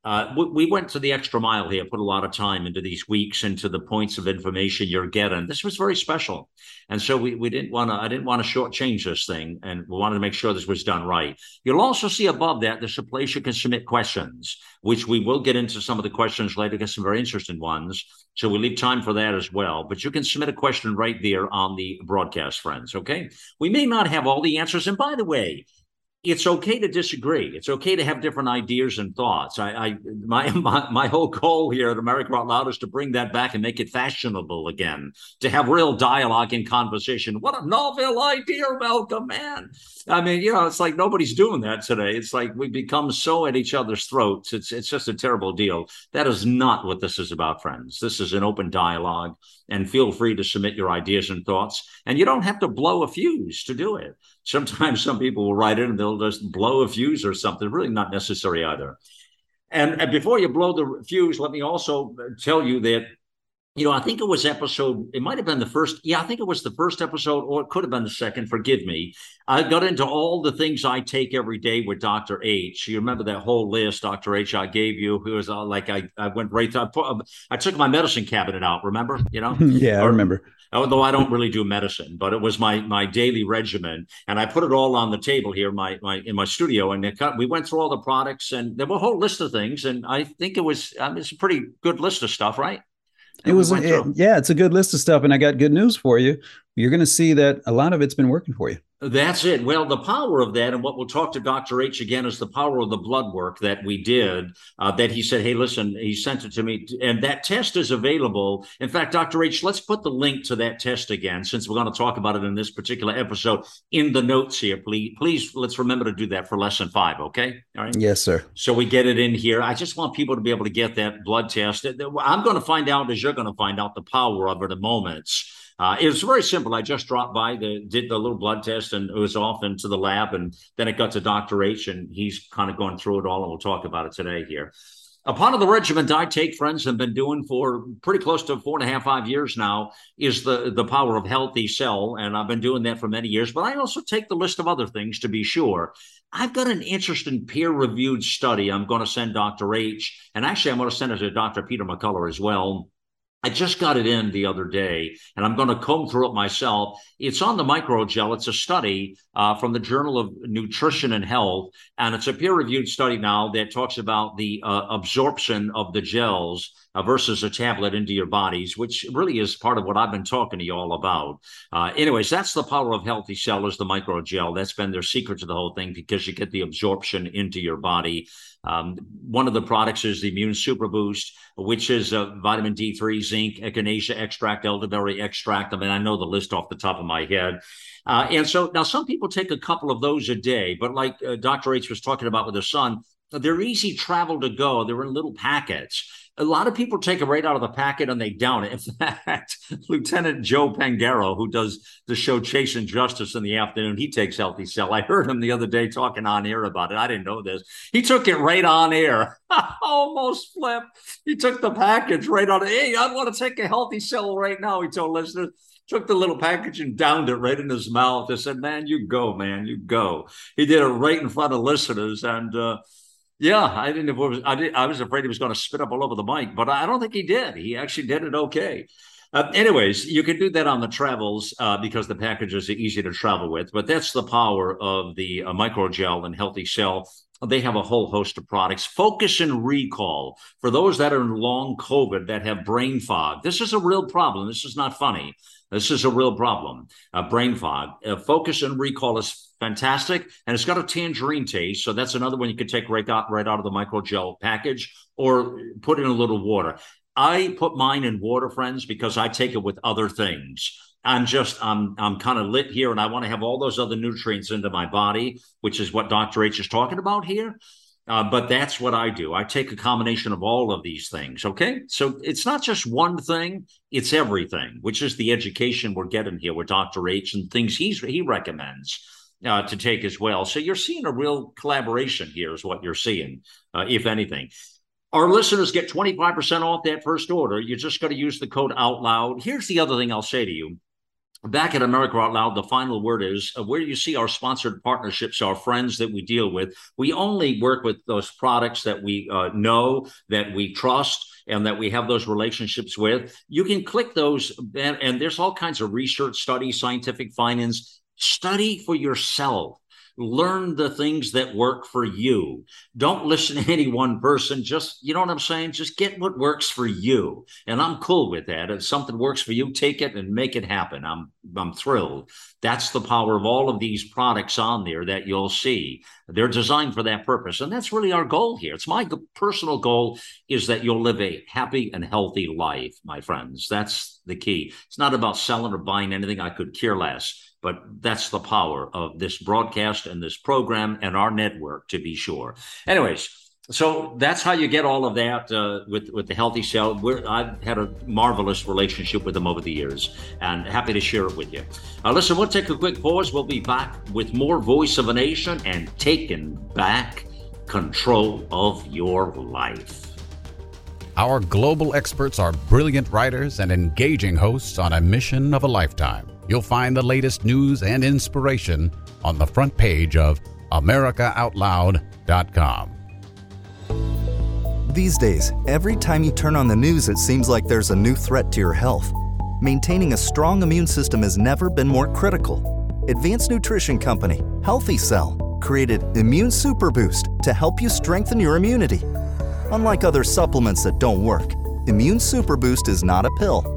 Uh, we, we, went to the extra mile here, put a lot of time into these weeks, into the points of information you're getting. This was very special, and so we we didn't want to. I didn't want to shortchange this thing, and we wanted to make sure this was done right. You'll also see above that there's a place you can submit questions, which we will get into some of the questions later. Get some very interesting ones, so we leave time for that as well. But you can submit a question right there on the broadcast, friends. Okay, we may not have all the answers, and by the way it's okay to disagree. It's okay to have different ideas and thoughts. I, I my, my my whole goal here at America Out Loud is to bring that back and make it fashionable again, to have real dialogue and conversation. What a novel idea, Malcolm, man. I mean, you know, it's like nobody's doing that today. It's like we become so at each other's throats. It's it's just a terrible deal. That is not what this is about, friends. This is an open dialogue, and feel free to submit your ideas and thoughts. And you don't have to blow a fuse to do it sometimes some people will write in and they'll just blow a fuse or something. Really not necessary either. And, and before you blow the fuse, let me also tell you that you know, I think it was episode, it might have been the first. Yeah, I think it was the first episode, or it could have been the second. Forgive me. I got into all the things I take every day with Dr. H. You remember that whole list, Dr. H, I gave you? It was uh, like I, I went right through, I, put, I took my medicine cabinet out, remember? You know? yeah, or, I remember. Although I don't really do medicine, but it was my my daily regimen. And I put it all on the table here, my, my in my studio. And cut, we went through all the products and there were a whole list of things. And I think it was, I mean, it's a pretty good list of stuff, right? It was, it, yeah, it's a good list of stuff. And I got good news for you. You're going to see that a lot of it's been working for you. That's it. Well, the power of that, and what we'll talk to Dr. H again, is the power of the blood work that we did. Uh, that he said, "Hey, listen," he sent it to me, and that test is available. In fact, Dr. H, let's put the link to that test again, since we're going to talk about it in this particular episode in the notes here. Please, please, let's remember to do that for lesson five. Okay. All right. Yes, sir. So we get it in here. I just want people to be able to get that blood test. I'm going to find out, as you're going to find out, the power of it in moments. Uh, it was very simple. I just dropped by, the, did the little blood test, and it was off into the lab. And then it got to Dr. H, and he's kind of going through it all, and we'll talk about it today here. A part of the regimen I take, friends, have been doing for pretty close to four and a half, five years now, is the, the power of healthy cell. And I've been doing that for many years, but I also take the list of other things to be sure. I've got an interesting peer reviewed study I'm going to send Dr. H, and actually, I'm going to send it to Dr. Peter McCullough as well I just got it in the other day, and I'm going to comb through it myself. It's on the microgel. It's a study uh, from the Journal of Nutrition and Health, and it's a peer-reviewed study now that talks about the uh, absorption of the gels uh, versus a tablet into your bodies, which really is part of what I've been talking to you all about. Uh, anyways, that's the power of healthy cell is the microgel. That's been their secret to the whole thing because you get the absorption into your body. Um, one of the products is the Immune Super Boost, which is uh, vitamin D3, zinc, echinacea extract, elderberry extract. I mean, I know the list off the top of my head. Uh, and so now some people take a couple of those a day, but like uh, Dr. H was talking about with his son, they're easy travel to go. They're in little packets a lot of people take it right out of the packet and they down it. In fact, Lieutenant Joe Pangaro, who does the show Chasing Justice in the afternoon, he takes Healthy Cell. I heard him the other day talking on air about it. I didn't know this. He took it right on air. Almost flipped. He took the package right on. Hey, I want to take a Healthy Cell right now. He told listeners. Took the little package and downed it right in his mouth. I said, "Man, you go, man, you go." He did it right in front of listeners, and uh, yeah, I didn't. I did. I was afraid he was going to spit up all over the mic, but I don't think he did. He actually did it okay. Uh, anyways, you can do that on the travels uh, because the packages are easy to travel with. But that's the power of the uh, microgel and Healthy Cell. They have a whole host of products. Focus and recall for those that are in long COVID that have brain fog. This is a real problem. This is not funny. This is a real problem. Uh, brain fog. Uh, focus and recall is fantastic, and it's got a tangerine taste. So that's another one you could take right out right out of the microgel package, or put in a little water. I put mine in water, friends, because I take it with other things. I'm just I'm I'm kind of lit here, and I want to have all those other nutrients into my body, which is what Dr. H is talking about here. Uh, but that's what I do. I take a combination of all of these things. Okay. So it's not just one thing, it's everything, which is the education we're getting here with Dr. H and things he's, he recommends uh, to take as well. So you're seeing a real collaboration here, is what you're seeing, uh, if anything. Our listeners get 25% off that first order. You're just going to use the code out loud. Here's the other thing I'll say to you back at America Out Loud, the final word is uh, where you see our sponsored partnerships, our friends that we deal with. We only work with those products that we uh, know, that we trust, and that we have those relationships with. You can click those, and, and there's all kinds of research studies, scientific findings. Study for yourself learn the things that work for you. Don't listen to any one person. Just, you know what I'm saying? Just get what works for you. And I'm cool with that. If something works for you, take it and make it happen. I'm I'm thrilled. That's the power of all of these products on there that you'll see. They're designed for that purpose. And that's really our goal here. It's my personal goal is that you'll live a happy and healthy life, my friends. That's the key. It's not about selling or buying anything. I could care less. But that's the power of this broadcast and this program and our network, to be sure. Anyways, so that's how you get all of that uh, with with the healthy cell. We're, I've had a marvelous relationship with them over the years, and happy to share it with you. Uh, listen, we'll take a quick pause. We'll be back with more Voice of a Nation and taking back control of your life. Our global experts are brilliant writers and engaging hosts on a mission of a lifetime. You'll find the latest news and inspiration on the front page of AmericaOutloud.com. These days, every time you turn on the news, it seems like there's a new threat to your health. Maintaining a strong immune system has never been more critical. Advanced Nutrition Company, Healthy Cell, created Immune Super Boost to help you strengthen your immunity. Unlike other supplements that don't work, Immune Super Boost is not a pill.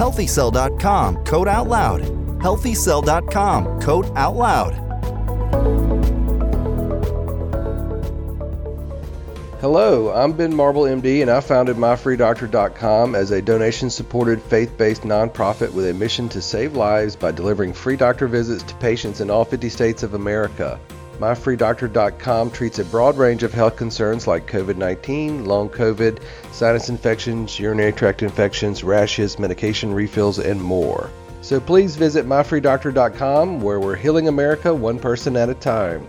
Healthycell.com code out loud. Healthycell.com code out loud. Hello, I'm Ben Marble, MD, and I founded MyFreeDoctor.com as a donation supported faith based nonprofit with a mission to save lives by delivering free doctor visits to patients in all 50 states of America. MyFreeDoctor.com treats a broad range of health concerns like COVID 19, long COVID, sinus infections, urinary tract infections, rashes, medication refills, and more. So please visit MyFreeDoctor.com where we're healing America one person at a time.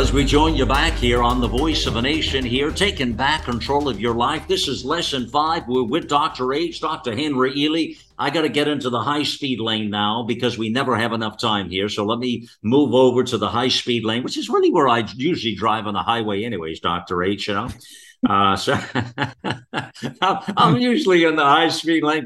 As we join you back here on the Voice of a Nation, here taking back control of your life. This is lesson five. We're with Dr. H, Dr. Henry Ealy. I got to get into the high speed lane now because we never have enough time here. So let me move over to the high speed lane, which is really where I usually drive on the highway, anyways, Dr. H, you know. Uh, so I'm usually in the high speed lane,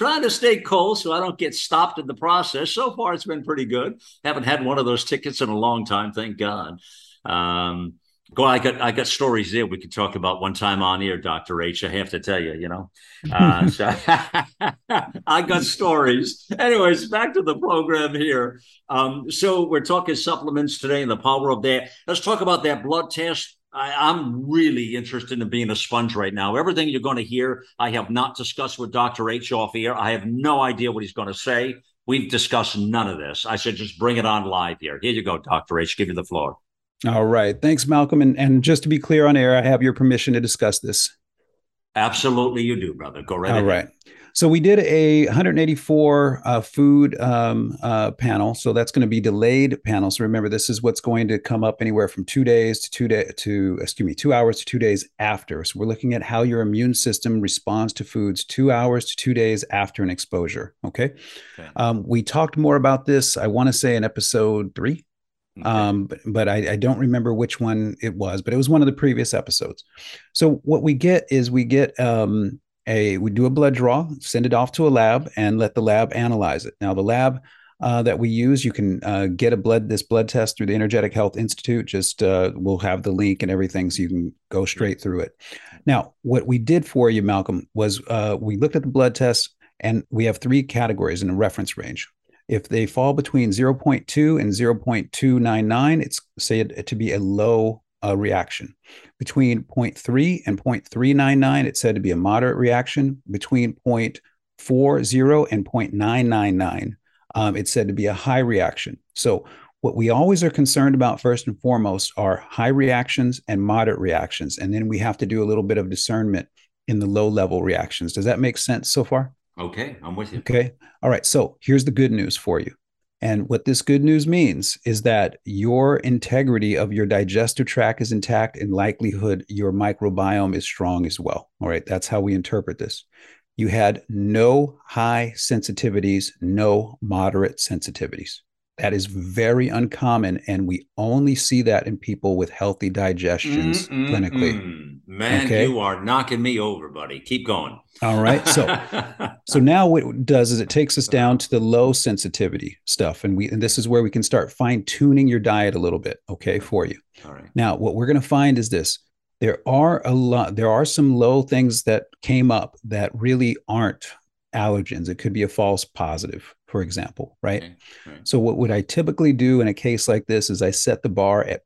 trying to stay cool so I don't get stopped in the process. So far, it's been pretty good. Haven't had one of those tickets in a long time, thank God. Um, Go, I got I got stories there we could talk about one time on here, Doctor H. I have to tell you, you know. Uh, so I got stories. Anyways, back to the program here. Um, so we're talking supplements today and the power of that. Let's talk about that blood test. I, am really interested in being a sponge right now. Everything you're going to hear, I have not discussed with Dr. H off here. I have no idea what he's going to say. We've discussed none of this. I said, just bring it on live here. Here you go, Dr. H. Give you the floor. All right. Thanks, Malcolm. And, and just to be clear on air, I have your permission to discuss this. Absolutely, you do, brother. Go right All ahead. right. So we did a 184 uh, food um, uh, panel. So that's going to be delayed panel. So remember, this is what's going to come up anywhere from two days to two day to excuse me, two hours to two days after. So we're looking at how your immune system responds to foods two hours to two days after an exposure. Okay. okay. Um, we talked more about this. I want to say in episode three Okay. Um, but, but I, I, don't remember which one it was, but it was one of the previous episodes. So what we get is we get um, a we do a blood draw, send it off to a lab, and let the lab analyze it. Now the lab uh, that we use, you can uh, get a blood this blood test through the Energetic Health Institute. Just uh, we'll have the link and everything, so you can go straight through it. Now, what we did for you, Malcolm, was uh, we looked at the blood tests, and we have three categories in a reference range. If they fall between 0.2 and 0.299, it's said to be a low a reaction. Between 0.3 and 0.399, it's said to be a moderate reaction. Between 0.40 and 0.999, um, it's said to be a high reaction. So, what we always are concerned about first and foremost are high reactions and moderate reactions. And then we have to do a little bit of discernment in the low level reactions. Does that make sense so far? Okay, I'm with you. Okay. All right. So here's the good news for you. And what this good news means is that your integrity of your digestive tract is intact and likelihood your microbiome is strong as well. All right. That's how we interpret this. You had no high sensitivities, no moderate sensitivities. That is very uncommon. And we only see that in people with healthy digestions mm, clinically. Man, okay? you are knocking me over, buddy. Keep going. All right. So so now what it does is it takes us down to the low sensitivity stuff. And we and this is where we can start fine-tuning your diet a little bit, okay, for you. All right. Now, what we're going to find is this. There are a lot, there are some low things that came up that really aren't allergens. It could be a false positive, for example, right? Okay, right? So what would I typically do in a case like this is I set the bar at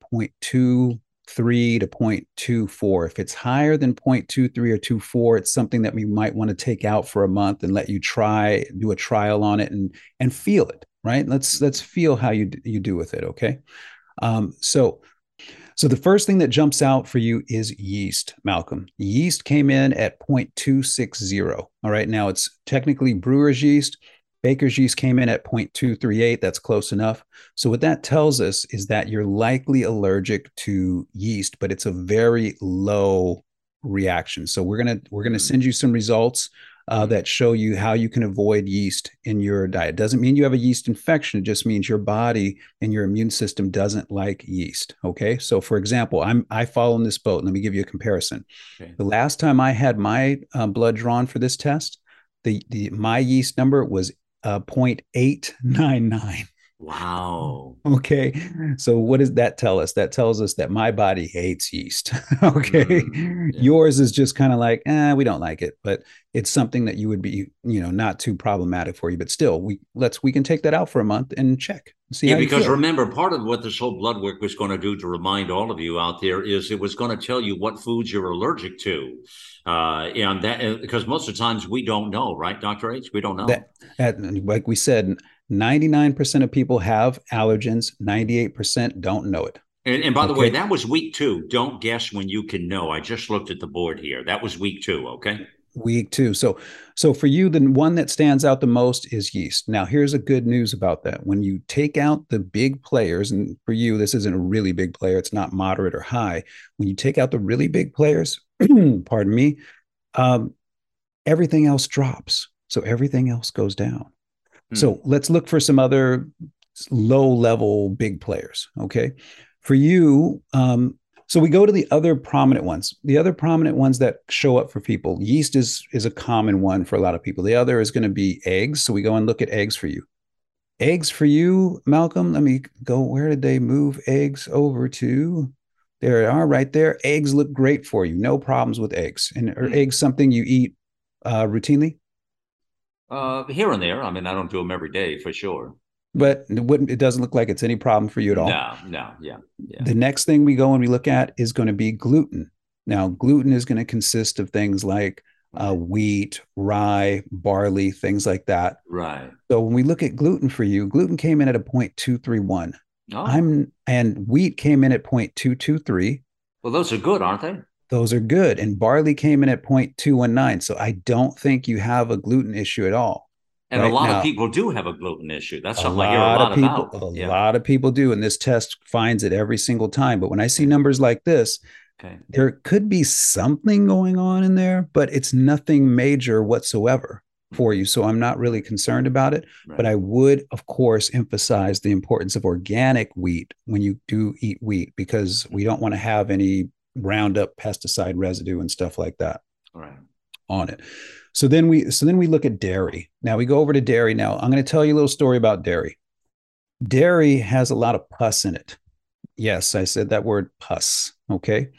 0.23 to 0.24. If it's higher than 0.23 or 24, it's something that we might want to take out for a month and let you try, do a trial on it and and feel it, right? Let's let's feel how you you do with it, okay? Um, so so the first thing that jumps out for you is yeast, Malcolm. Yeast came in at 0.260. All right, now it's technically brewer's yeast. Baker's yeast came in at 0.238. That's close enough. So what that tells us is that you're likely allergic to yeast, but it's a very low reaction. So we're gonna we're gonna send you some results uh, that show you how you can avoid yeast in your diet. Doesn't mean you have a yeast infection. It just means your body and your immune system doesn't like yeast. Okay. So, for example, I'm I fall in this boat. Let me give you a comparison. Okay. The last time I had my uh, blood drawn for this test, the, the my yeast number was Uh, 0.899. Wow. Okay. So what does that tell us? That tells us that my body hates yeast. okay. Mm, yeah. Yours is just kind of like, eh, we don't like it, but it's something that you would be, you know, not too problematic for you. But still, we let's we can take that out for a month and check. See yeah, because remember, part of what this whole blood work was going to do to remind all of you out there is it was going to tell you what foods you're allergic to. Uh, and that because most of the times we don't know, right, Dr. H? We don't know. That, that, like we said, 99% of people have allergens, 98% don't know it. And, and by the way, that was week two. Don't guess when you can know. I just looked at the board here. That was week two. Okay. Week two. So, so for you, the one that stands out the most is yeast. Now, here's a good news about that. When you take out the big players, and for you, this isn't a really big player, it's not moderate or high. When you take out the really big players, pardon me, um, everything else drops. So everything else goes down. So hmm. let's look for some other low level big players. Okay. For you, um, so we go to the other prominent ones. The other prominent ones that show up for people, yeast is is a common one for a lot of people. The other is going to be eggs. So we go and look at eggs for you. Eggs for you, Malcolm. Let me go. Where did they move eggs over to? There they are, right there. Eggs look great for you. No problems with eggs. And are mm. eggs something you eat uh, routinely? Uh, here and there. I mean, I don't do them every day for sure. But it wouldn't. It doesn't look like it's any problem for you at all. No, no, yeah, yeah. The next thing we go and we look at is going to be gluten. Now, gluten is going to consist of things like uh, wheat, rye, barley, things like that. Right. So when we look at gluten for you, gluten came in at a 0.231. Oh. I'm and wheat came in at 0.223. Well, those are good, aren't they? Those are good. And barley came in at 0.219. So I don't think you have a gluten issue at all. And right a lot now, of people do have a gluten issue. That's something I hear a lot of people, about. A yeah. lot of people do. And this test finds it every single time. But when I see numbers like this, okay. there could be something going on in there, but it's nothing major whatsoever for you. So I'm not really concerned about it. Right. But I would, of course, emphasize the importance of organic wheat when you do eat wheat because we don't want to have any Roundup pesticide residue and stuff like that right. on it. So then we so then we look at dairy. Now we go over to dairy. Now I'm going to tell you a little story about dairy. Dairy has a lot of pus in it. Yes, I said that word pus. Okay.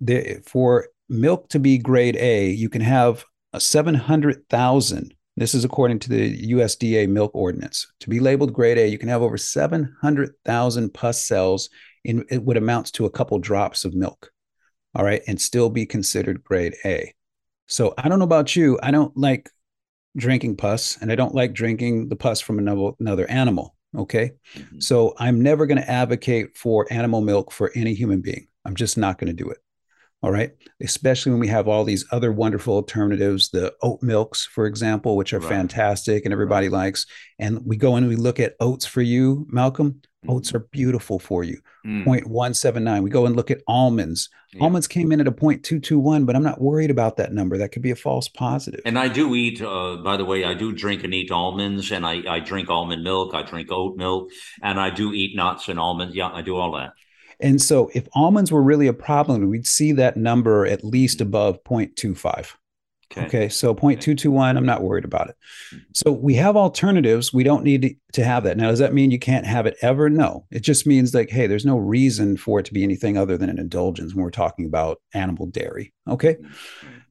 The, for milk to be grade A, you can have a 700,000 This is according to the USDA milk ordinance. To be labeled grade A, you can have over 700,000 pus cells in it what amounts to a couple drops of milk. All right. And still be considered grade A. So I don't know about you. I don't like drinking pus and I don't like drinking the pus from another, another animal. Okay. Mm-hmm. So I'm never going to advocate for animal milk for any human being. I'm just not going to do it. All right. Especially when we have all these other wonderful alternatives, the oat milks, for example, which are right. fantastic and everybody right. likes. And we go and we look at oats for you, Malcolm. Mm-hmm. Oats are beautiful for you. Mm. 0.179. We go and look at almonds. Yeah. Almonds came in at a 0.221, but I'm not worried about that number. That could be a false positive. And I do eat, uh, by the way, I do drink and eat almonds, and I, I drink almond milk. I drink oat milk, and I do eat nuts and almonds. Yeah, I do all that. And so if almonds were really a problem, we'd see that number at least above 0.25. Okay. okay. So 0.221, I'm not worried about it. So we have alternatives. We don't need to have that. Now, does that mean you can't have it ever? No. It just means like, hey, there's no reason for it to be anything other than an indulgence when we're talking about animal dairy. Okay.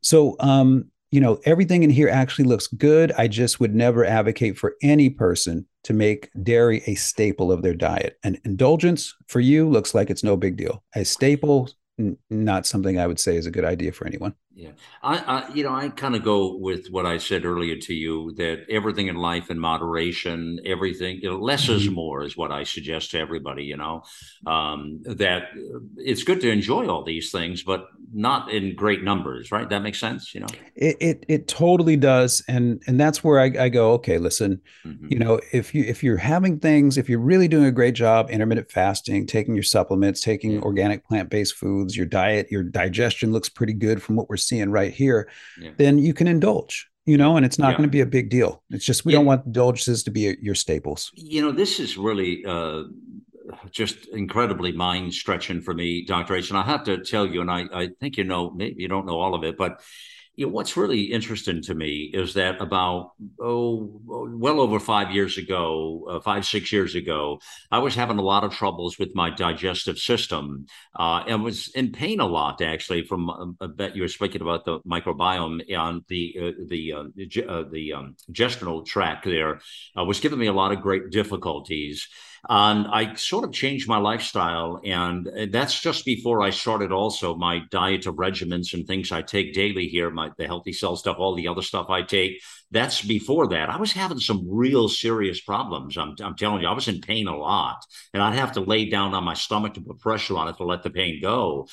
So um, you know, everything in here actually looks good. I just would never advocate for any person to make dairy a staple of their diet. An indulgence for you looks like it's no big deal. A staple, n- not something I would say is a good idea for anyone. Yeah, I, I you know, I kind of go with what I said earlier to you that everything in life in moderation, everything, you know, less mm-hmm. is more is what I suggest to everybody. You know, um, that it's good to enjoy all these things, but not in great numbers, right? That makes sense. You know, it it, it totally does, and and that's where I, I go. Okay, listen, mm-hmm. you know, if you if you're having things, if you're really doing a great job, intermittent fasting, taking your supplements, taking organic plant based foods, your diet, your digestion looks pretty good from what we're seeing right here, yeah. then you can indulge you know, and it's not yeah. going to be a big deal. It's just we yeah. don't want indulgences to be your staples. You know, this is really uh, just incredibly mind stretching for me, Dr. H. And I have to tell you, and I, I think you know, maybe you don't know all of it, but you know, what's really interesting to me is that about oh well over five years ago uh, five six years ago i was having a lot of troubles with my digestive system uh, and was in pain a lot actually from um, i bet you were speaking about the microbiome and the uh, the uh, uh, the um, tract there uh, was giving me a lot of great difficulties and I sort of changed my lifestyle. And uh, that's just before I started also my diet of regimens and things I take daily here, my the healthy cell stuff, all the other stuff I take. That's before that. I was having some real serious problems. I'm, I'm telling you, I was in pain a lot. And I'd have to lay down on my stomach to put pressure on it to let the pain go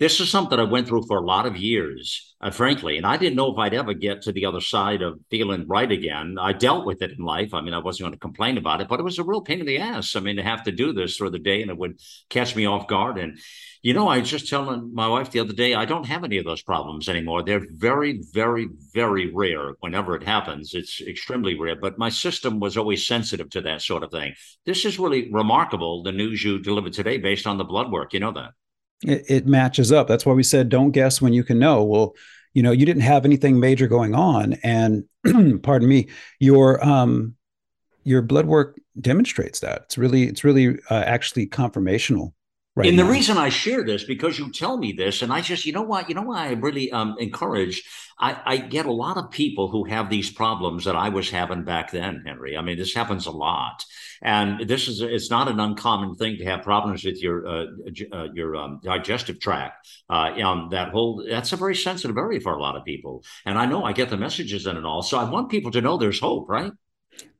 this is something I went through for a lot of years, uh, frankly, and I didn't know if I'd ever get to the other side of feeling right again. I dealt with it in life. I mean, I wasn't going to complain about it, but it was a real pain in the ass. I mean, to have to do this through the day and it would catch me off guard. And, you know, I was just telling my wife the other day, I don't have any of those problems anymore. They're very, very, very rare whenever it happens. It's extremely rare, but my system was always sensitive to that sort of thing. This is really remarkable, the news you delivered today based on the blood work. You know that it, it matches up. That's why we said don't guess when you can know. Well, you know, you didn't have anything major going on, and pardon me, your um your blood work demonstrates that. It's really it's really uh, actually confirmational Right and now. the reason I share this because you tell me this, and I just, you know what, you know why I really um, encourage. I, I get a lot of people who have these problems that I was having back then, Henry. I mean, this happens a lot, and this is it's not an uncommon thing to have problems with your uh, uh, your um, digestive tract. Uh, um, that whole that's a very sensitive area for a lot of people, and I know I get the messages in and all. So I want people to know there's hope, right?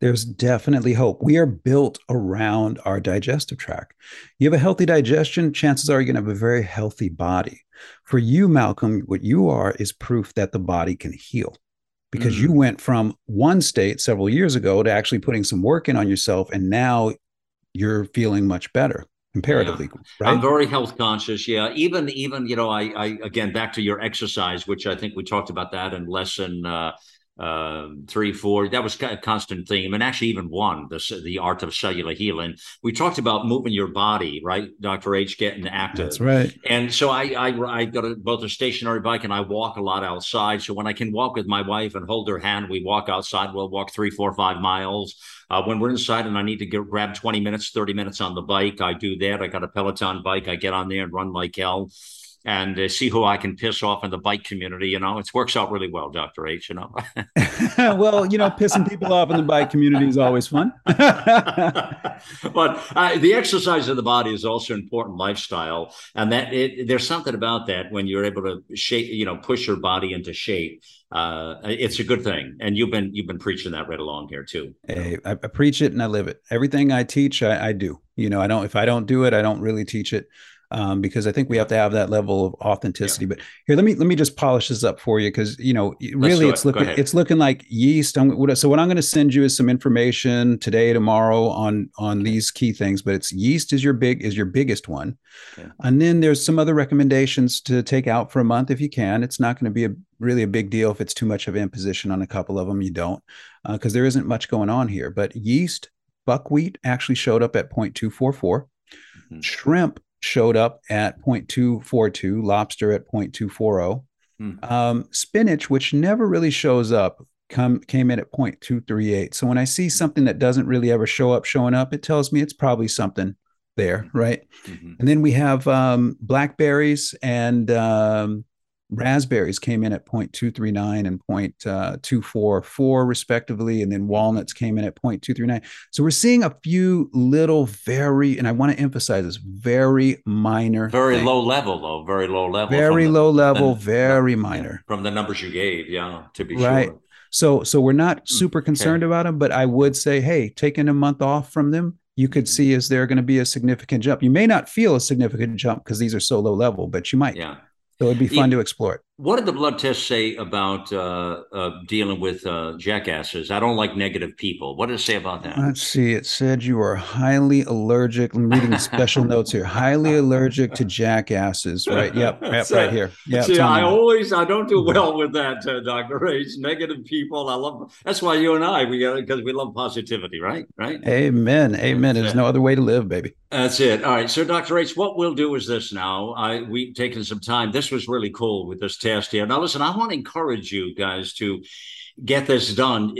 There's definitely hope. We are built around our digestive tract. You have a healthy digestion, chances are you're going to have a very healthy body. For you, Malcolm, what you are is proof that the body can heal because mm. you went from one state several years ago to actually putting some work in on yourself. And now you're feeling much better comparatively yeah. right? i'm very health conscious yeah even even you know I, I again back to your exercise which i think we talked about that in lesson uh um, three, four. That was a constant theme, and actually even one, the the art of cellular healing. We talked about moving your body, right, Doctor H, getting active. That's right. And so I I I got a, both a stationary bike and I walk a lot outside. So when I can walk with my wife and hold her hand, we walk outside. We'll walk three, four, five miles. Uh, when we're inside and I need to get grab twenty minutes, thirty minutes on the bike, I do that. I got a Peloton bike. I get on there and run like hell and uh, see who I can piss off in the bike community. You know, it works out really well, Doctor H. You know. well, you know, pissing people off in the bike community is always fun. but uh, the exercise of the body is also important lifestyle, and that it, there's something about that when you're able to shape, you know, push your body into shape. Uh, it's a good thing, and you've been you've been preaching that right along here too. Hey, I, I preach it and I live it. Everything I teach, I, I do. You know, I don't if I don't do it, I don't really teach it um, because I think we have to have that level of authenticity. Yeah. But here, let me let me just polish this up for you because you know really it's it. looking it's looking like yeast. I'm, so what I'm going to send you is some information today, tomorrow on on these key things. But it's yeast is your big is your biggest one, okay. and then there's some other recommendations to take out for a month if you can. It's not going to be a really a big deal if it's too much of imposition on a couple of them. You don't because uh, there isn't much going on here. But yeast, buckwheat actually showed up at 0.244. Mm-hmm. Shrimp showed up at 0.242, lobster at 0.240. Hmm. Um, spinach, which never really shows up, come came in at 0.238. So when I see something that doesn't really ever show up showing up, it tells me it's probably something there, right? Mm-hmm. And then we have um, blackberries and um, raspberries came in at 0.239 and 0.244 uh, respectively and then walnuts came in at 0.239 so we're seeing a few little very and i want to emphasize this very minor very things. low level though very low level very low level the, very minor from the numbers you gave yeah to be right sure. so so we're not hmm, super concerned okay. about them but i would say hey taking a month off from them you could see is there going to be a significant jump you may not feel a significant jump because these are so low level but you might yeah so it'd be fun to explore it. What did the blood test say about uh, uh, dealing with uh, jackasses? I don't like negative people. What did it say about that? Let's see. It said you are highly allergic. I'm reading special notes here. Highly allergic to jackasses. Right. Yep. Yep. right here. Yeah. See, I always I don't do well with that, uh, Doctor H. Negative people. I love. That's why you and I we got because we love positivity. Right. Right. Amen. Amen. There's no other way to live, baby. That's it. All right. So, Doctor H, what we'll do is this. Now, I we've taken some time. This was really cool with this test here. Now, listen, I want to encourage you guys to get this done.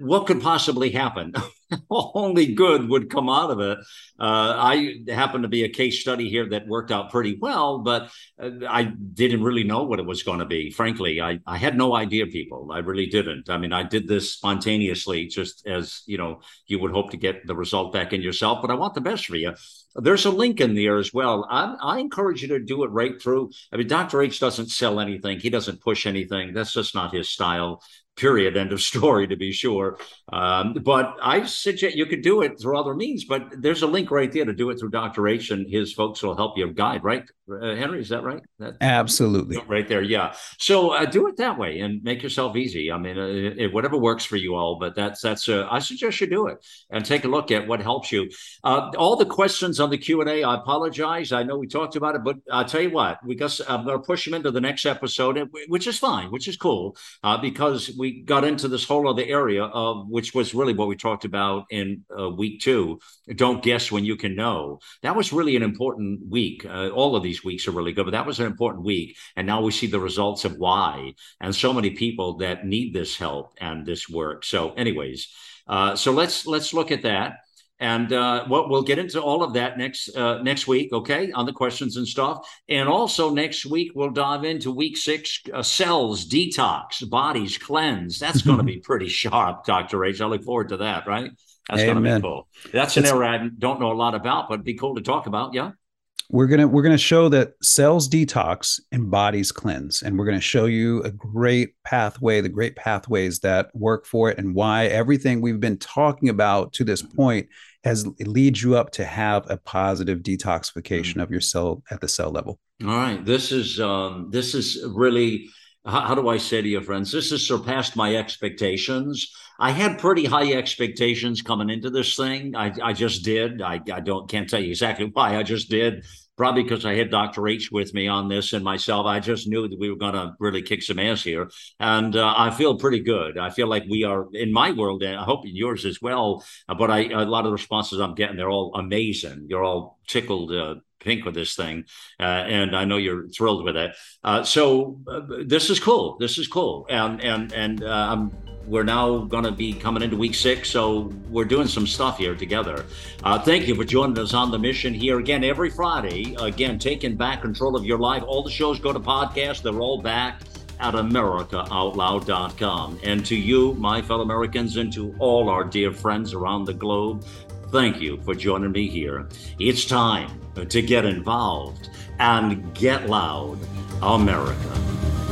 What could possibly happen? Only good would come out of it. Uh, I happen to be a case study here that worked out pretty well, but uh, I didn't really know what it was going to be. Frankly, I, I had no idea, people. I really didn't. I mean, I did this spontaneously, just as you know, you would hope to get the result back in yourself. But I want the best for you. There's a link in there as well. I, I encourage you to do it right through. I mean, Dr. H doesn't sell anything. He doesn't push anything. That's just not his style period end of story to be sure. Um, but i suggest you could do it through other means but there's a link right there to do it through dr h and his folks will help you guide right? Uh, henry is that right? That, absolutely. Right there yeah. So uh, do it that way and make yourself easy. I mean uh, it, whatever works for you all but that's that's uh, i suggest you do it and take a look at what helps you. Uh, all the questions on the q&a i apologize. I know we talked about it but i'll tell you what we got i'm going to push them into the next episode which is fine which is cool uh, because we we got into this whole other area of which was really what we talked about in uh, week two. Don't guess when you can know. That was really an important week. Uh, all of these weeks are really good, but that was an important week. And now we see the results of why, and so many people that need this help and this work. So, anyways, uh, so let's let's look at that and uh, what we'll get into all of that next uh, next week, okay, on the questions and stuff. And also next week we'll dive into week six: uh, cells detox, bodies cleanse. That's going to be pretty sharp, Doctor H. I look forward to that. Right? That's going to be cool. That's an area I don't know a lot about, but it'd be cool to talk about. Yeah we're gonna we're gonna show that cells detox and bodies cleanse, and we're gonna show you a great pathway, the great pathways that work for it, and why everything we've been talking about to this point has leads you up to have a positive detoxification of your cell at the cell level. All right, this is um, this is really how, how do I say to your friends? This has surpassed my expectations. I had pretty high expectations coming into this thing. I, I just did. I, I don't can't tell you exactly why. I just did. Probably because I had Dr. H with me on this and myself. I just knew that we were going to really kick some ass here. And uh, I feel pretty good. I feel like we are, in my world, and I hope in yours as well. But I, a lot of the responses I'm getting, they're all amazing. You're all tickled uh, pink with this thing, uh, and I know you're thrilled with it. Uh, so uh, this is cool. This is cool, and and and uh, I'm we're now going to be coming into week six, so we're doing some stuff here together. Uh, thank you for joining us on the mission here again every Friday. Again, taking back control of your life. All the shows go to podcast, they're all back at AmericaOutloud.com. And to you, my fellow Americans, and to all our dear friends around the globe, thank you for joining me here. It's time to get involved and get loud, America.